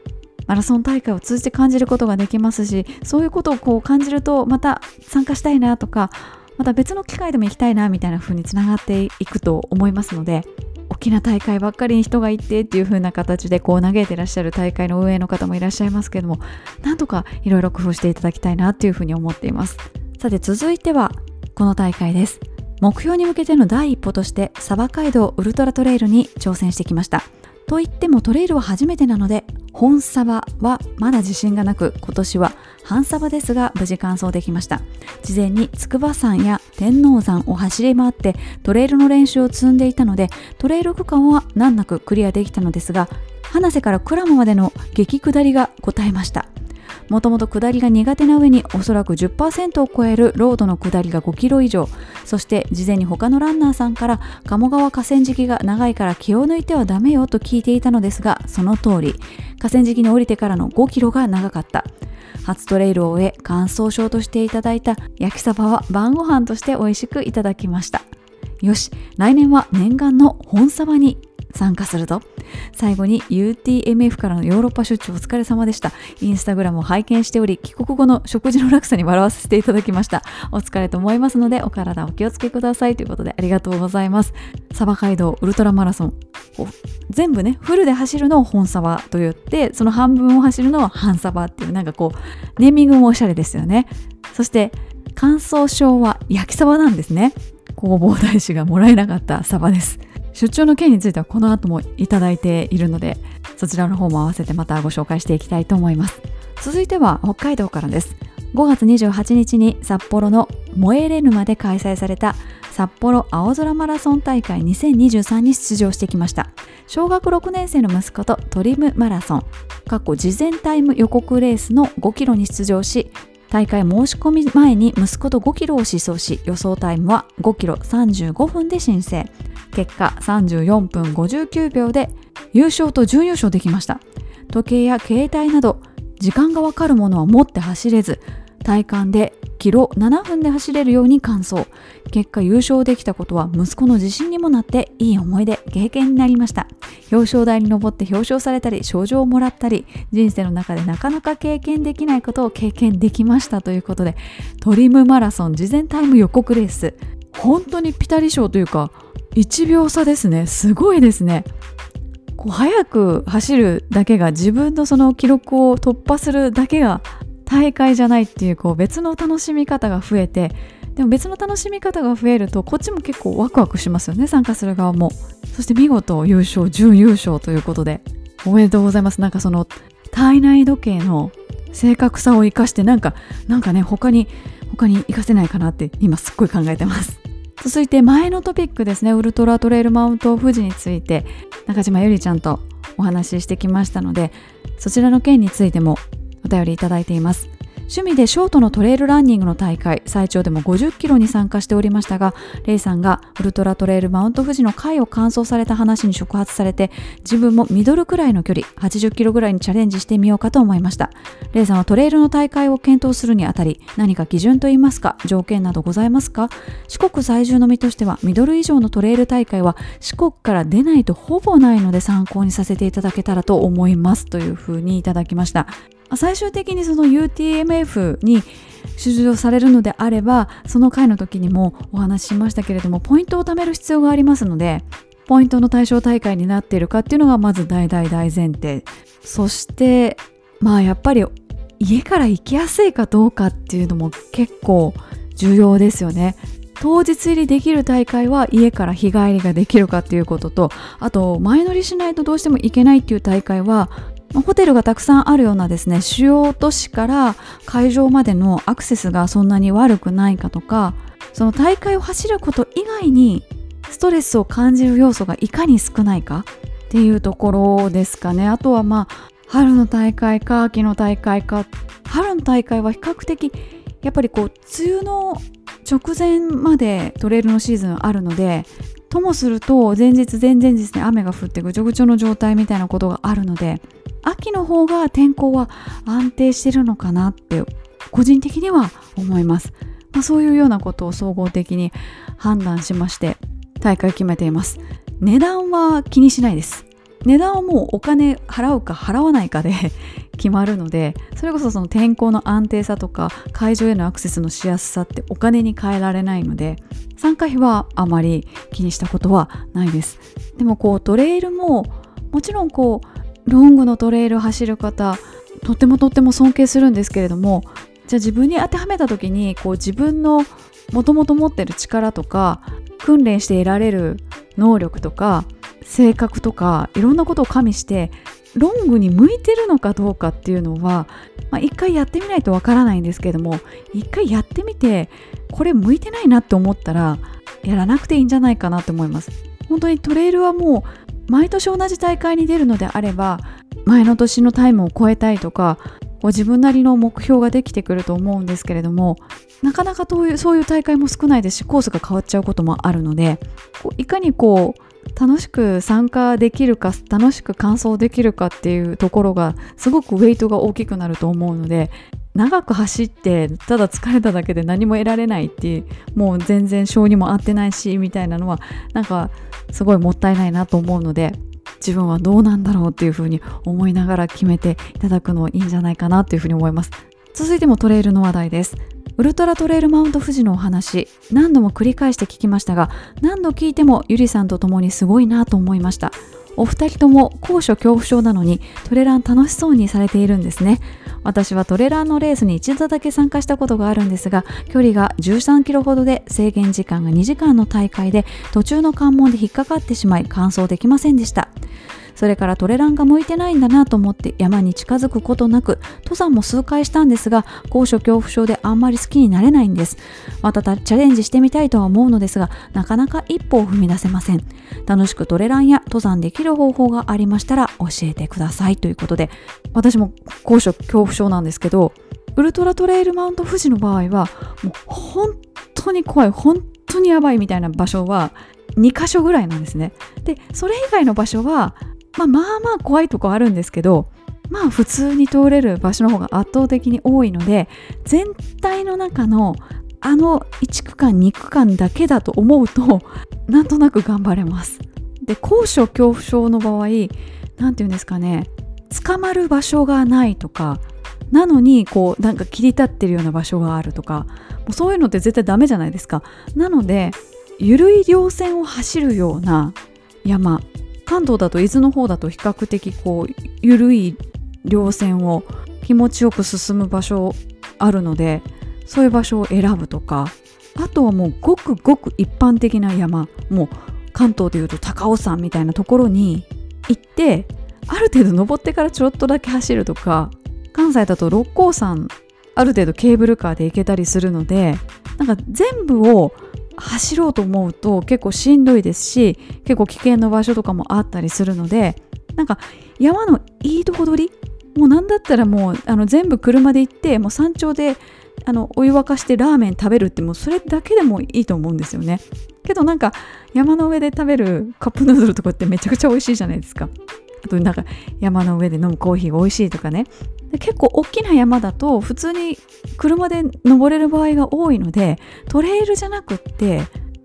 マラソン大会を通じて感じることができますしそういうことをこう感じるとまた参加したいなとかまた別の機会でも行きたいなみたいな風につながっていくと思いますのでおきな大会ばっかりに人が行ってっていう風な形でこう嘆いてらっしゃる大会の運営の方もいらっしゃいますけどもなんとかいろいろ工夫していただきたいなっていう風に思っています。さて続いてはこの大会です。目標に向けての第一歩としてサバ街道ウルトラトレイルに挑戦してきました。と言ってもトレイルは初めてなので本サバはまだ自信がなく今年は半サバですが無事完走できました。事前に筑波山や天王山を走り回ってトレイルの練習を積んでいたのでトレイル区間は難なくクリアできたのですが花瀬から鞍馬までの激下りが答えました。もともと下りが苦手な上におそらく10%を超えるロードの下りが5キロ以上。そして事前に他のランナーさんから鴨川河川敷が長いから気を抜いてはダメよと聞いていたのですがその通り。河川敷に降りてからの5キロが長かった。初トレイルを終え乾燥症としていただいた焼きそばは晩ご飯として美味しくいただきました。よし来年は念願の本サバに参加すると最後に UTMF からのヨーロッパ出張お疲れ様でした。インスタグラムを拝見しており帰国後の食事の落差に笑わせていただきました。お疲れと思いますのでお体お気をつけください。ということでありがとうございます。サバ街道ウルトラマラソン。全部ねフルで走るのを本サバと言ってその半分を走るのは半サバっていうなんかこうネーミングもおしゃれですよね。そして乾燥症は焼きサバなんですね。弘法大師がもらえなかったサバです。出張の件についてはこの後もいただいているのでそちらの方も合わせてまたご紹介していきたいと思います。続いては北海道からです。5月28日に札幌の燃えれ沼で開催された札幌青空マラソン大会2023に出場してきました。小学6年生の息子とトリムマラソン。過去事前タイム予告レースの5キロに出場し大会申し込み前に息子と5キロを疾走し予想タイムは5キロ35分で申請。結果34分59秒で優勝と準優勝できました。時計や携帯など時間がわかるものは持って走れず体感でキロ7分で走れるように完走結果優勝できたことは息子の自信にもなっていい思い出経験になりました。表彰台に上って表彰されたり賞状をもらったり人生の中でなかなか経験できないことを経験できましたということでトリムマラソン事前タイム予告レース。本当にピタリ賞というか1秒差ですね。すごいですね。こう速く走るだけが自分のその記録を突破するだけが大会じゃないっていうこう別の楽しみ方が増えてでも別の楽しみ方が増えるとこっちも結構ワクワクしますよね参加する側も。そして見事優勝準優勝ということでおめでとうございます。なんかその体内時計の正確さを生かしてなんかなんかね他に他に活かせないかなって今すっごい考えてます。続いて前のトピックですね。ウルトラトレイルマウント富士について中島ゆりちゃんとお話ししてきましたのでそちらの件についてもお便りいただいています。趣味でショートのトレイルランニングの大会最長でも50キロに参加しておりましたがレイさんがウルトラトレイルマウント富士の回を完走された話に触発されて自分もミドルくらいの距離80キロぐらいにチャレンジしてみようかと思いました。レイさんはトレイルの大会を検討するにあたり何か基準といいますか条件などございますか？四国在住の身としてはミドル以上のトレイル大会は四国から出ないとほぼないので参考にさせていただけたらと思います。というふうにいただきました。最終的にその UTMF に出場されるのであればその回の時にもお話ししましたけれどもポイントを貯める必要がありますのでポイントの対象大会になっているかっていうのがまず大大大前提。そしてまあやっぱり家から行きやすいかどうかっていうのも結構重要ですよね。当日入りできる大会は家から日帰りができるかっていうこととあと前乗りしないとどうしても行けないっていう大会はホテルがたくさんあるようなですね主要都市から会場までのアクセスがそんなに悪くないかとかその大会を走ること以外にストレスを感じる要素がいかに少ないかっていうところですかね。あとはまあ春の大会か秋の大会か春の大会は比較的やっぱりこう梅雨の直前までトレイルのシーズンあるのでともすると前日前々日に雨が降ってぐちょぐちょの状態みたいなことがあるので秋の方が天候は安定してるのかなって個人的には思います、まあ、そういうようなことを総合的に判断しまして大会を決めています。値段は気にしないです。値段はもうお金払うか払わないかで 決まるのでそれこそその天候の安定さとか会場へのアクセスのしやすさってお金に換えられないので参加費はあまり気にしたことはないです。でもこうトレイルももちろんこうロングのトレイル走る方とってもとっても尊敬するんですけれどもじゃあ自分に当てはめた時にこう自分のもともと持ってる力とか訓練して得られる能力とか性格とかいろんなことを加味してロングに向いてるのかどうかっていうのは、まあ、一回やってみないとわからないんですけれども一回やってみてこれ向いてないなって思ったらやらなくていいんじゃないかなと思います。本当にトレイルはもう毎年同じ大会に出るのであれば前の年のタイムを超えたいとか自分なりの目標ができてくると思うんですけれどもなかなかそういうそういう大会も少ないですしコースが変わっちゃうこともあるのでこういかにこう楽しく参加できるか楽しく完走できるかっていうところがすごくウェイトが大きくなると思うので長く走ってただ疲れただけで何も得られないっていうもう全然性にも合ってないしみたいなのはなんかすごいもったいないなと思うので自分はどうなんだろうっていうふうに思いながら決めていただくのいいんじゃないかなっていうふうに思います。続いてもトレイルの話題です。ウルトラトレイルマウント富士のお話。何度も繰り返して聞きましたが何度聞いてもゆりさんと共にすごいなと思いました。お二人とも高所恐怖症なのにトレラン楽しそうにされているんですね。私はトレーラーのレースに一度だけ参加したことがあるんですが距離が13キロほどで制限時間が2時間の大会で途中の関門で引っかかってしまい完走できませんでした。それからトレランが向いてないんだなと思って山に近づくことなく登山も数回したんですが高所恐怖症であんまり好きになれないんです。またチャレンジしてみたいとは思うのですがなかなか一歩を踏み出せません。楽しくトレランや登山できる方法がありましたら教えてください。ということで私も高所恐怖症なんですけどウルトラトレイルマウント富士の場合はもう本当に怖い本当にやばいみたいな場所は2箇所ぐらいなんですね。でそれ以外の場所はまあまあまあ怖いとこあるんですけどまあ普通に通れる場所の方が圧倒的に多いので全体の中のあの1区間2区間だけだと思うとなんとなく頑張れます。で高所恐怖症の場合何て言うんですかね捕まる場所がないとかなのにこうなんか切り立ってるような場所があるとかもうそういうのって絶対ダメじゃないですか。なので緩い稜線を走るような山関東だと伊豆の方だと比較的こう緩い稜線を気持ちよく進む場所あるのでそういう場所を選ぶとかあとはもうごくごく一般的な山もう関東でいうと高尾山みたいなところに行ってある程度登ってからちょっとだけ走るとか関西だと六甲山ある程度ケーブルカーで行けたりするのでなんか全部を走ろうと思うと結構しんどいですし結構危険な場所とかもあったりするのでなんか山のいいとこ取り？もうなんだったらもうあの全部車で行ってもう山頂であのお湯沸かしてラーメン食べるってもうそれだけでもいいと思うんですよね。けどなんか山の上で食べるカップヌードルとかってめちゃくちゃ美味しいじゃないですか。あとなんか山の上で飲むコーヒーが美味しいとかね。で結構大きな山だと普通に車で登れる場合が多いのでトレイルじゃなくって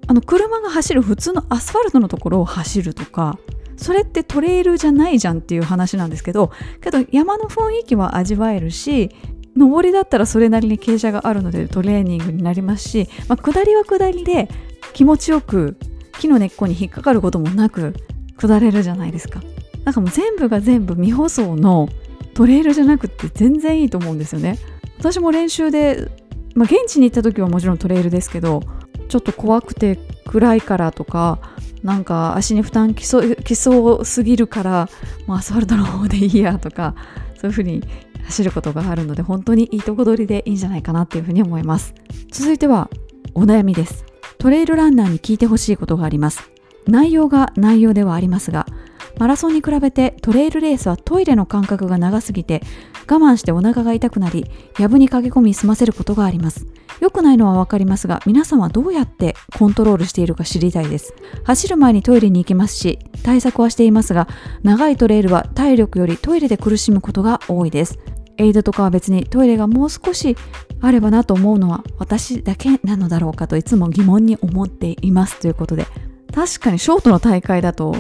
あの車が走る普通のアスファルトのところを走るとかそれってトレイルじゃないじゃんっていう話なんですけどけど山の雰囲気は味わえるし上りだったらそれなりに傾斜があるのでトレーニングになりますし、まあ、下りは下りで気持ちよく木の根っこに引っかかることもなく下れるじゃないですか。なんかもう全部が全部未舗装のトレイルじゃなくて全然いいと思うんですよね。私も練習で、まあ、現地に行った時はもちろんトレイルですけどちょっと怖くて暗いからとかなんか足に負担きそうきそうすぎるからもうアスファルトの方でいいやとかそういう風に走ることがあるので本当にいいとこ取りでいいんじゃないかなっていう風に思います。続いてはお悩みです。トレイルランナーに聞いてほしいことがあります。内容が内容ではありますがマラソンに比べてトレイルレースはトイレの間隔が長すぎて我慢してお腹が痛くなり藪に駆け込み済ませることがあります。良くないのはわかりますが皆さんはどうやってコントロールしているか知りたいです。走る前にトイレに行きますし対策はしていますが長いトレイルは体力よりトイレで苦しむことが多いです。エイドとかは別にトイレがもう少しあればなと思うのは私だけなのだろうかといつも疑問に思っています。ということで確かにショートの大会だと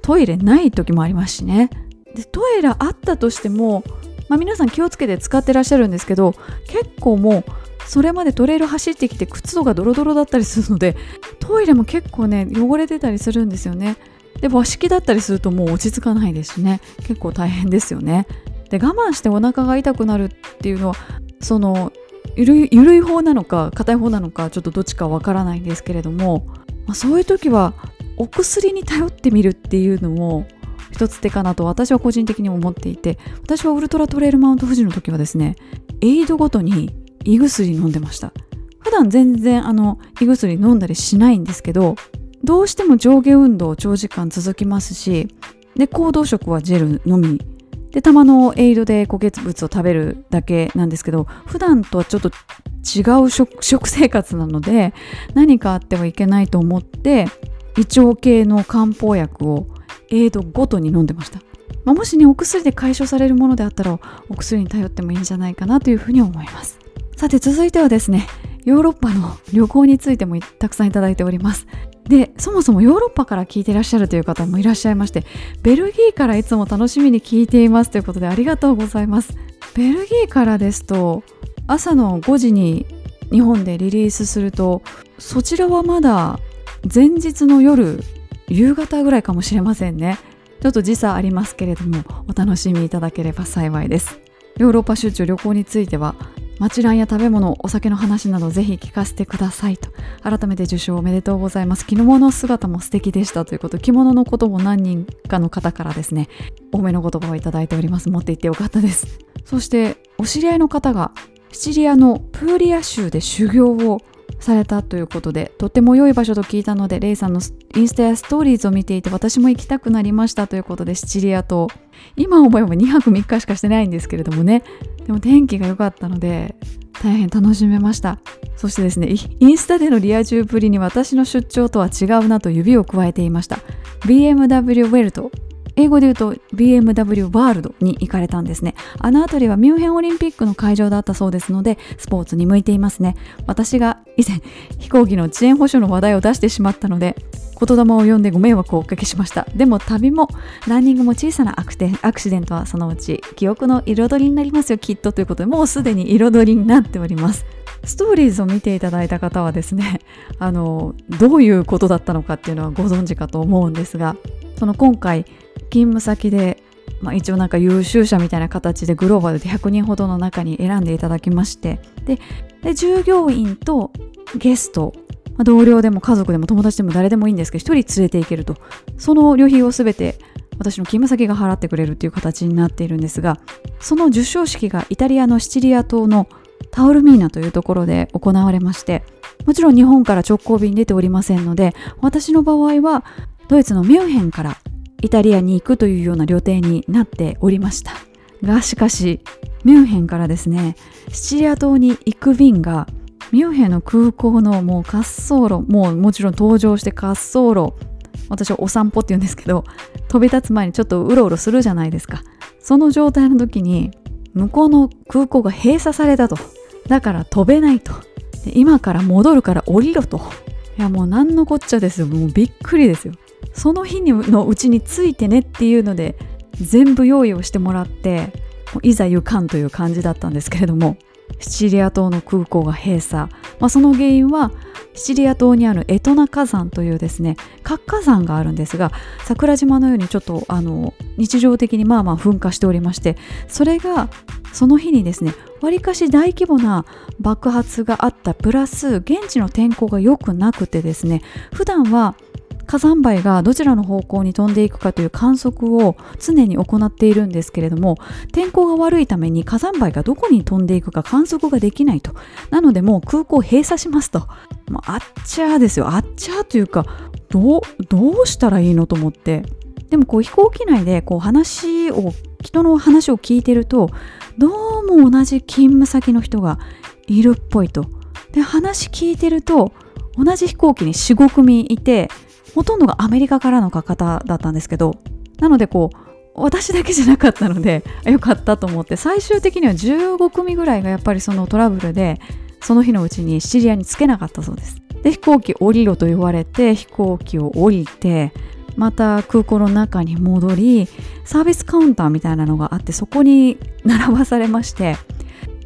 トイレない時もありますしね。でトイレあったとしてもまあ、皆さん気をつけて使ってらっしゃるんですけど結構もうそれまでトレイル走ってきて靴とかドロドロだったりするのでトイレも結構ね汚れてたりするんですよね。で和式だったりするともう落ち着かないですしね。結構大変ですよね。で我慢してお腹が痛くなるっていうのはそのゆるい緩い方なのか硬い方なのかちょっとどっちかわからないんですけれども、まあ、そういう時はお薬に頼ってみるっていうのも一つ手かなと私は個人的に思っていて私はウルトラトレイルマウント富士の時はですねエイドごとに胃薬飲んでました。普段全然あの胃薬飲んだりしないんですけどどうしても上下運動長時間続きますしで行動食はジェルのみ。でたまのエイドで固結物を食べるだけなんですけど普段とはちょっと違う食生活なので何かあってはいけないと思って胃腸系の漢方薬をエイドごとに飲んでました、まあ、もしねお薬で解消されるものであったらお薬に頼ってもいいんじゃないかなというふうに思います。さて続いてはですねヨーロッパの旅行についてもたくさんいただいております。でそもそもヨーロッパから聞いてらっしゃるという方もいらっしゃいましてベルギーからいつも楽しみに聞いていますということでありがとうございます。ベルギーからですと朝の5時に日本でリリースするとそちらはまだ前日の夜夕方ぐらいかもしれませんね。ちょっと時差ありますけれどもお楽しみいただければ幸いです。ヨーロッパ出張旅行については町ランや食べ物お酒の話などぜひ聞かせてくださいと。改めて受賞おめでとうございます。着物の姿も素敵でした。ということ着物のことも何人かの方からですね多めの言葉をいただいております。持って行ってよかったです。そしてお知り合いの方がシチリアのプーリア州で修行をされたということでとっても良い場所と聞いたのでレイさんのインスタやストーリーズを見ていて私も行きたくなりましたということでシチリア島今思えば2泊3日しかしてないんですけれどもねでも天気が良かったので大変楽しめました。そしてですねインスタでのリア充ぶりに私の出張とは違うなと指を加えていました。BMW ウェルト英語で言うと BMW ワールドに行かれたんですね。あの辺りはミュンヘンオリンピックの会場だったそうですのでスポーツに向いていますね。私が以前飛行機の遅延保証の話題を出してしまったので言霊を呼んでご迷惑をおかけしました。でも旅もランニングも小さなアクアクシデントはそのうち記憶の彩りになりますよきっとということでもうすでに彩りになっております。ストーリーズを見ていただいた方はですねあのどういうことだったのかっていうのはご存知かと思うんですがその今回勤務先で、まあ、一応なんか優秀者みたいな形でグローバルで100人ほどの中に選んでいただきまして。で従業員とゲスト、同僚でも家族でも友達でも誰でもいいんですけど1人連れて行けると。その旅費を全て私の勤務先が払ってくれるっていう形になっているんですがその授賞式がイタリアのシチリア島のタオルミーナというところで行われましてもちろん日本から直行便出ておりませんので私の場合はドイツのミュンヘンからイタリアに行くというような旅程になっておりました。がしかしミュンヘンからですねシチリア島に行く便がミュンヘンの空港のもう滑走路もうもちろん登場して滑走路私はお散歩って言うんですけど飛び立つ前にちょっとうろうろするじゃないですか。その状態の時に向こうの空港が閉鎖されたと。だから飛べないと。今から戻るから降りろと。いやもう何のこっちゃですよ。もうびっくりですよ。その日のうちについてねっていうので全部用意をしてもらっていざ行かんという感じだったんですけれどもシチリア島の空港が閉鎖、まあ、その原因はシチリア島にあるエトナ火山というですね活火山があるんですが桜島のようにちょっとあの日常的にまあまあ噴火しておりましてそれがその日にですねわりかし大規模な爆発があったプラス現地の天候が良くなくてですね普段は火山灰がどちらの方向に飛んでいくかという観測を常に行っているんですけれども天候が悪いために火山灰がどこに飛んでいくか観測ができないと。なのでもう空港閉鎖しますと。もうあっちゃーですよ。あっちゃーというかどうどうしたらいいのと思って。でもこう飛行機内でこう話を人の話を聞いてるとどうも同じ勤務先の人がいるっぽいと。で話聞いてると同じ飛行機に45組いてほとんどがアメリカからの方だったんですけどなのでこう私だけじゃなかったので よかったと思って最終的には15組ぐらいがやっぱりそのトラブルでその日のうちにシチリアに着けなかったそうです。で飛行機降りろと言われて飛行機を降りてまた空港の中に戻りサービスカウンターみたいなのがあってそこに並ばされまして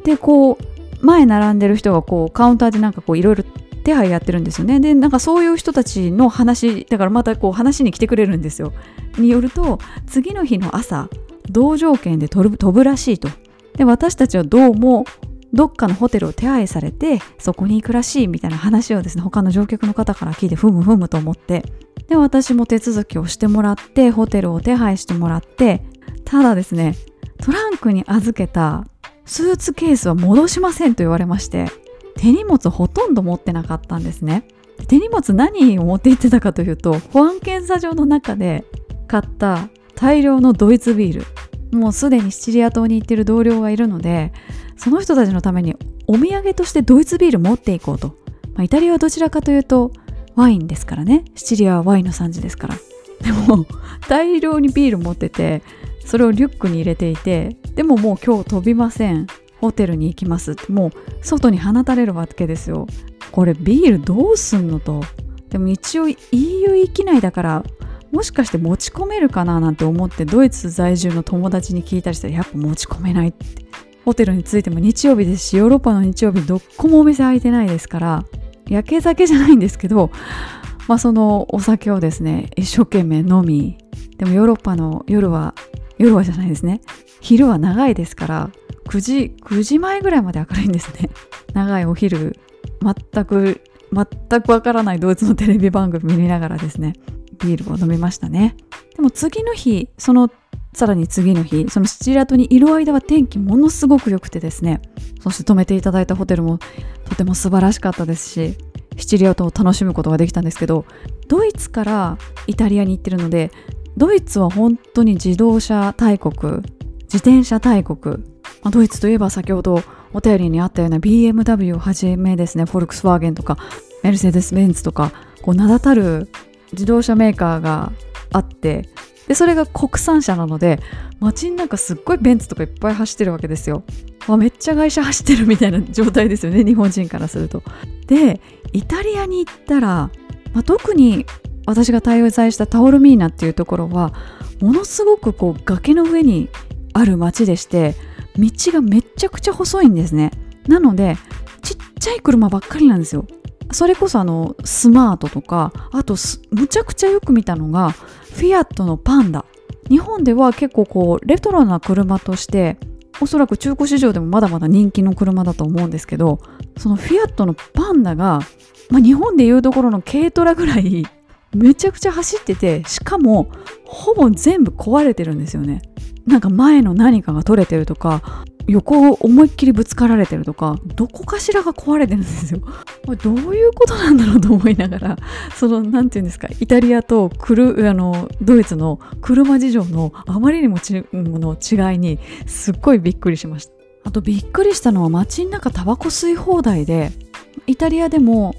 でこう前並んでる人がこうカウンターでなんかこういろいろ手配やってるんですよね。でなんかそういう人たちの話だからまたこう話に来てくれるんですよ。によると次の日の朝同条件で飛ぶらしいと。で私たちはどうもどっかのホテルを手配されてそこに行くらしいみたいな話をですね他の乗客の方から聞いてふむふむと思って。で私も手続きをしてもらってホテルを手配してもらってただですねトランクに預けたスーツケースは戻しませんと言われまして。手荷物ほとんど持ってなかったんですね。手荷物何を持って行ってたかというと保安検査場の中で買った大量のドイツビール。もうすでにシチリア島に行ってる同僚がいるのでその人たちのためにお土産としてドイツビール持っていこうと、まあ、イタリアはどちらかというとワインですからね。シチリアはワインの産地ですから。でも大量にビール持っててそれをリュックに入れていてでももう今日飛びません。ホテルに行きます。ってもう外に放たれるわけですよ。これビールどうすんのと。でも一応 EU 域内だからもしかして持ち込めるかななんて思ってドイツ在住の友達に聞いたりしたらやっぱ持ち込めないって。ホテルに着いても日曜日ですしヨーロッパの日曜日どこもお店開いてないですから焼け酒じゃないんですけどまあそのお酒をですね一生懸命飲みでもヨーロッパの夜は夜はじゃないですね。昼は長いですから9時9時前ぐらいまで明るいんですね。長いお昼。全く全くわからないドイツのテレビ番組見ながらですね。ビールを飲みましたね。でも次の日そのさらに次の日そのシチリア島にいる間は天気ものすごく良くてですね。そして泊めていただいたホテルもとても素晴らしかったですしシチリア島を楽しむことができたんですけどドイツからイタリアに行ってるのでドイツは本当に自動車大国自転車大国、まあ、ドイツといえば先ほどお便りにあったような BMW をはじめですねフォルクスワーゲンとかメルセデス・ベンツとかこう名だたる自動車メーカーがあってでそれが国産車なので街になんかすっごいベンツとかいっぱい走ってるわけですよ。わめっちゃ会社走ってるみたいな状態ですよね 日本人からすると。でイタリアに行ったら、まあ、特に私が滞在したタオルミーナっていうところはものすごくこう崖の上にある街でして道がめちゃくちゃ細いんですね。なのでちっちゃい車ばっかりなんですよ。それこそあのスマートとかあとむちゃくちゃよく見たのがフィアットのパンダ日本では結構こうレトロな車としておそらく中古市場でもまだまだ人気の車だと思うんですけどそのフィアットのパンダが、まあ、日本でいうところの軽トラぐらいめちゃくちゃ走っててしかもほぼ全部壊れてるんですよねなんか前の何かが取れてるとか横を思いっきりぶつかられてるとかどこかしらが壊れてるんですよ。どういうことなんだろうと思いながらその何て言うんですかイタリアとクルあのドイツの車事情のあまりにもちの違いにすっごいびっくりしました。あとびっくりしたのは街の中タバコ吸い放題でイタリアでも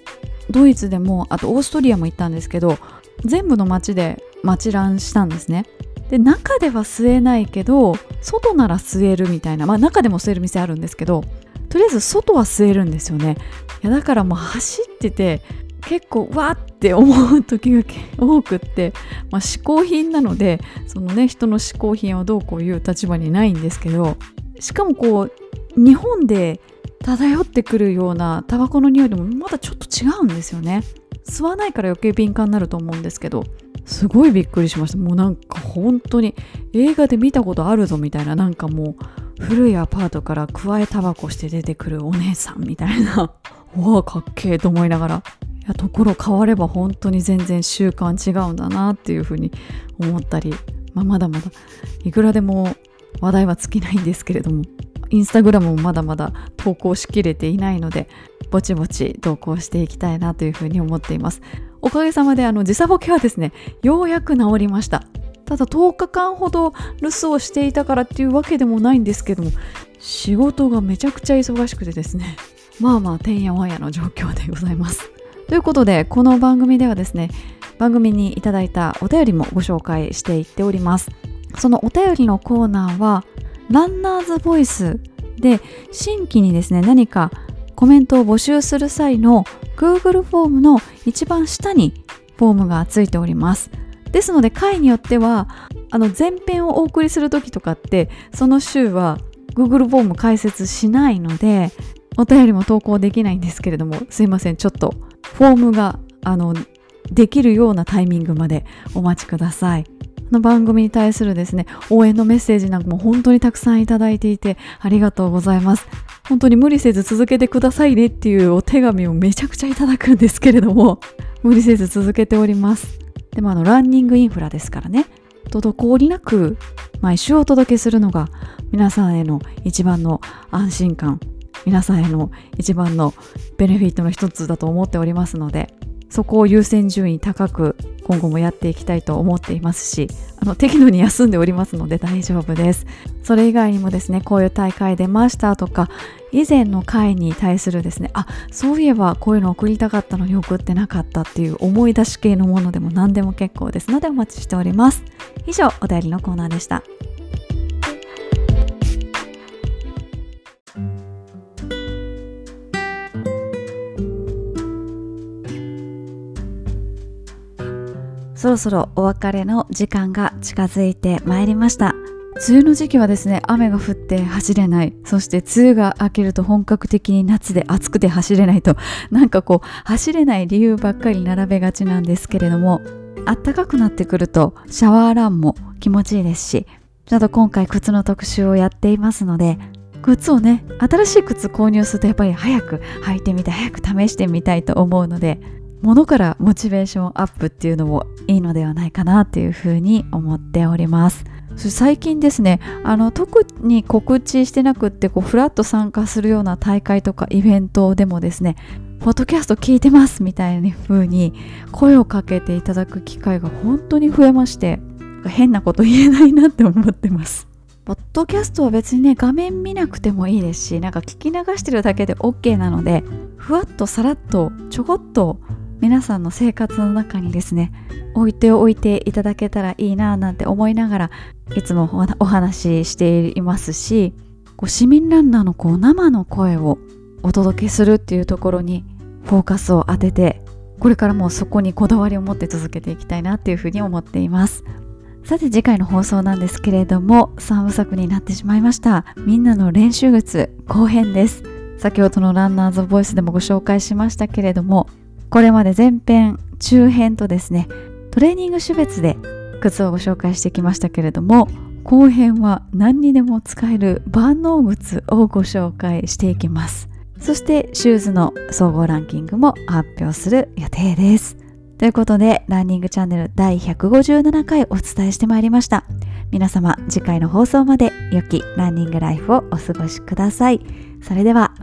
ドイツでもあとオーストリアも行ったんですけど全部の街で街ランしたんですね。で中では吸えないけど外なら吸えるみたいなまあ中でも吸える店あるんですけどとりあえず外は吸えるんですよねいやだからもう走ってて結構わーって思う時が多くって、まあ、嗜好品なのでそのね人の嗜好品をどうこういう立場にないんですけどしかもこう日本で漂ってくるようなタバコの匂いでもまだちょっと違うんですよね。吸わないから余計敏感になると思うんですけどすごいびっくりしました。もうなんか本当に映画で見たことあるぞみたいななんかもう古いアパートからくわえタバコして出てくるお姉さんみたいな。わあかっけえと思いながら。いやところ変われば本当に全然習慣違うんだなっていうふうに思ったり、まあ、まだまだいくらでも話題は尽きないんですけれども。インスタグラムもまだまだ投稿しきれていないのでぼちぼち投稿していきたいなというふうに思っています。おかげさまであの時差ボケはですねようやく治りました。ただ10日間ほど留守をしていたからっていうわけでもないんですけども仕事がめちゃくちゃ忙しくてですねまあまあてんやわんやの状況でございます。ということでこの番組ではですね番組にいただいたお便りもご紹介していっております。そのお便りのコーナーはランナーズボイスで新規にですね何かコメントを募集する際の Google フォームの一番下にフォームがついております。ですので回によってはあの前編をお送りする時とかってその週は Google フォーム解説しないのでお便りも投稿できないんですけれどもすいませんちょっとフォームがあのできるようなタイミングまでお待ちください。の番組に対するですね応援のメッセージなんかも本当にたくさんいただいていてありがとうございます。本当に無理せず続けてくださいねっていうお手紙をめちゃくちゃいただくんですけれども無理せず続けております。でもあのランニングインフラですからね滞りなく毎週お届けするのが皆さんへの一番の安心感皆さんへの一番のベネフィットの一つだと思っておりますのでそこを優先順位高く今後もやっていきたいと思っていますしあの適度に休んでおりますので大丈夫です。それ以外にもですねこういう大会出ましたとか以前の回に対するですねあそういえばこういうの送りたかったのに送ってなかったっていう思い出し系のものでも何でも結構です。のでお待ちしております。以上お便りのコーナーでした。そろそろお別れの時間が近づいてまいりました。梅雨の時期はですね雨が降って走れない。そして梅雨が明けると本格的に夏で暑くて走れないと。なんかこう走れない理由ばっかり並べがちなんですけれども暖かくなってくるとシャワーランも気持ちいいですしちょっと今回靴の特集をやっていますので靴をね新しい靴購入するとやっぱり早く履いてみたい早く試してみたいと思うのでものからモチベーションアップっていうのもいいのではないかなっていうふうに思っております。最近ですねあの特に告知してなくってこうフラッと参加するような大会とかイベントでもですねポッドキャスト聞いてますみたいな風に声をかけていただく機会が本当に増えまして変なこと言えないなって思ってます。ポッドキャストは別にね画面見なくてもいいですしなんか聞き流してるだけで OK なのでふわっとさらっとちょこっと皆さんの生活の中にですね置いておいていただけたらいいなぁなんて思いながらいつもお話ししていますしこう市民ランナーのこう生の声をお届けするっていうところにフォーカスを当ててこれからもそこにこだわりを持って続けていきたいなっていうふうに思っています。さて次回の放送なんですけれども3部作になってしまいました。みんなの練習靴後編です。先ほどのランナーズボイスでもご紹介しましたけれどもこれまで前編中編とですねトレーニング種別で靴をご紹介してきましたけれども後編は何にでも使える万能靴をご紹介していきます。そしてシューズの総合ランキングも発表する予定です。ということでランニングチャンネル第157回お伝えしてまいりました。皆様次回の放送まで良きランニングライフをお過ごしください。それでは。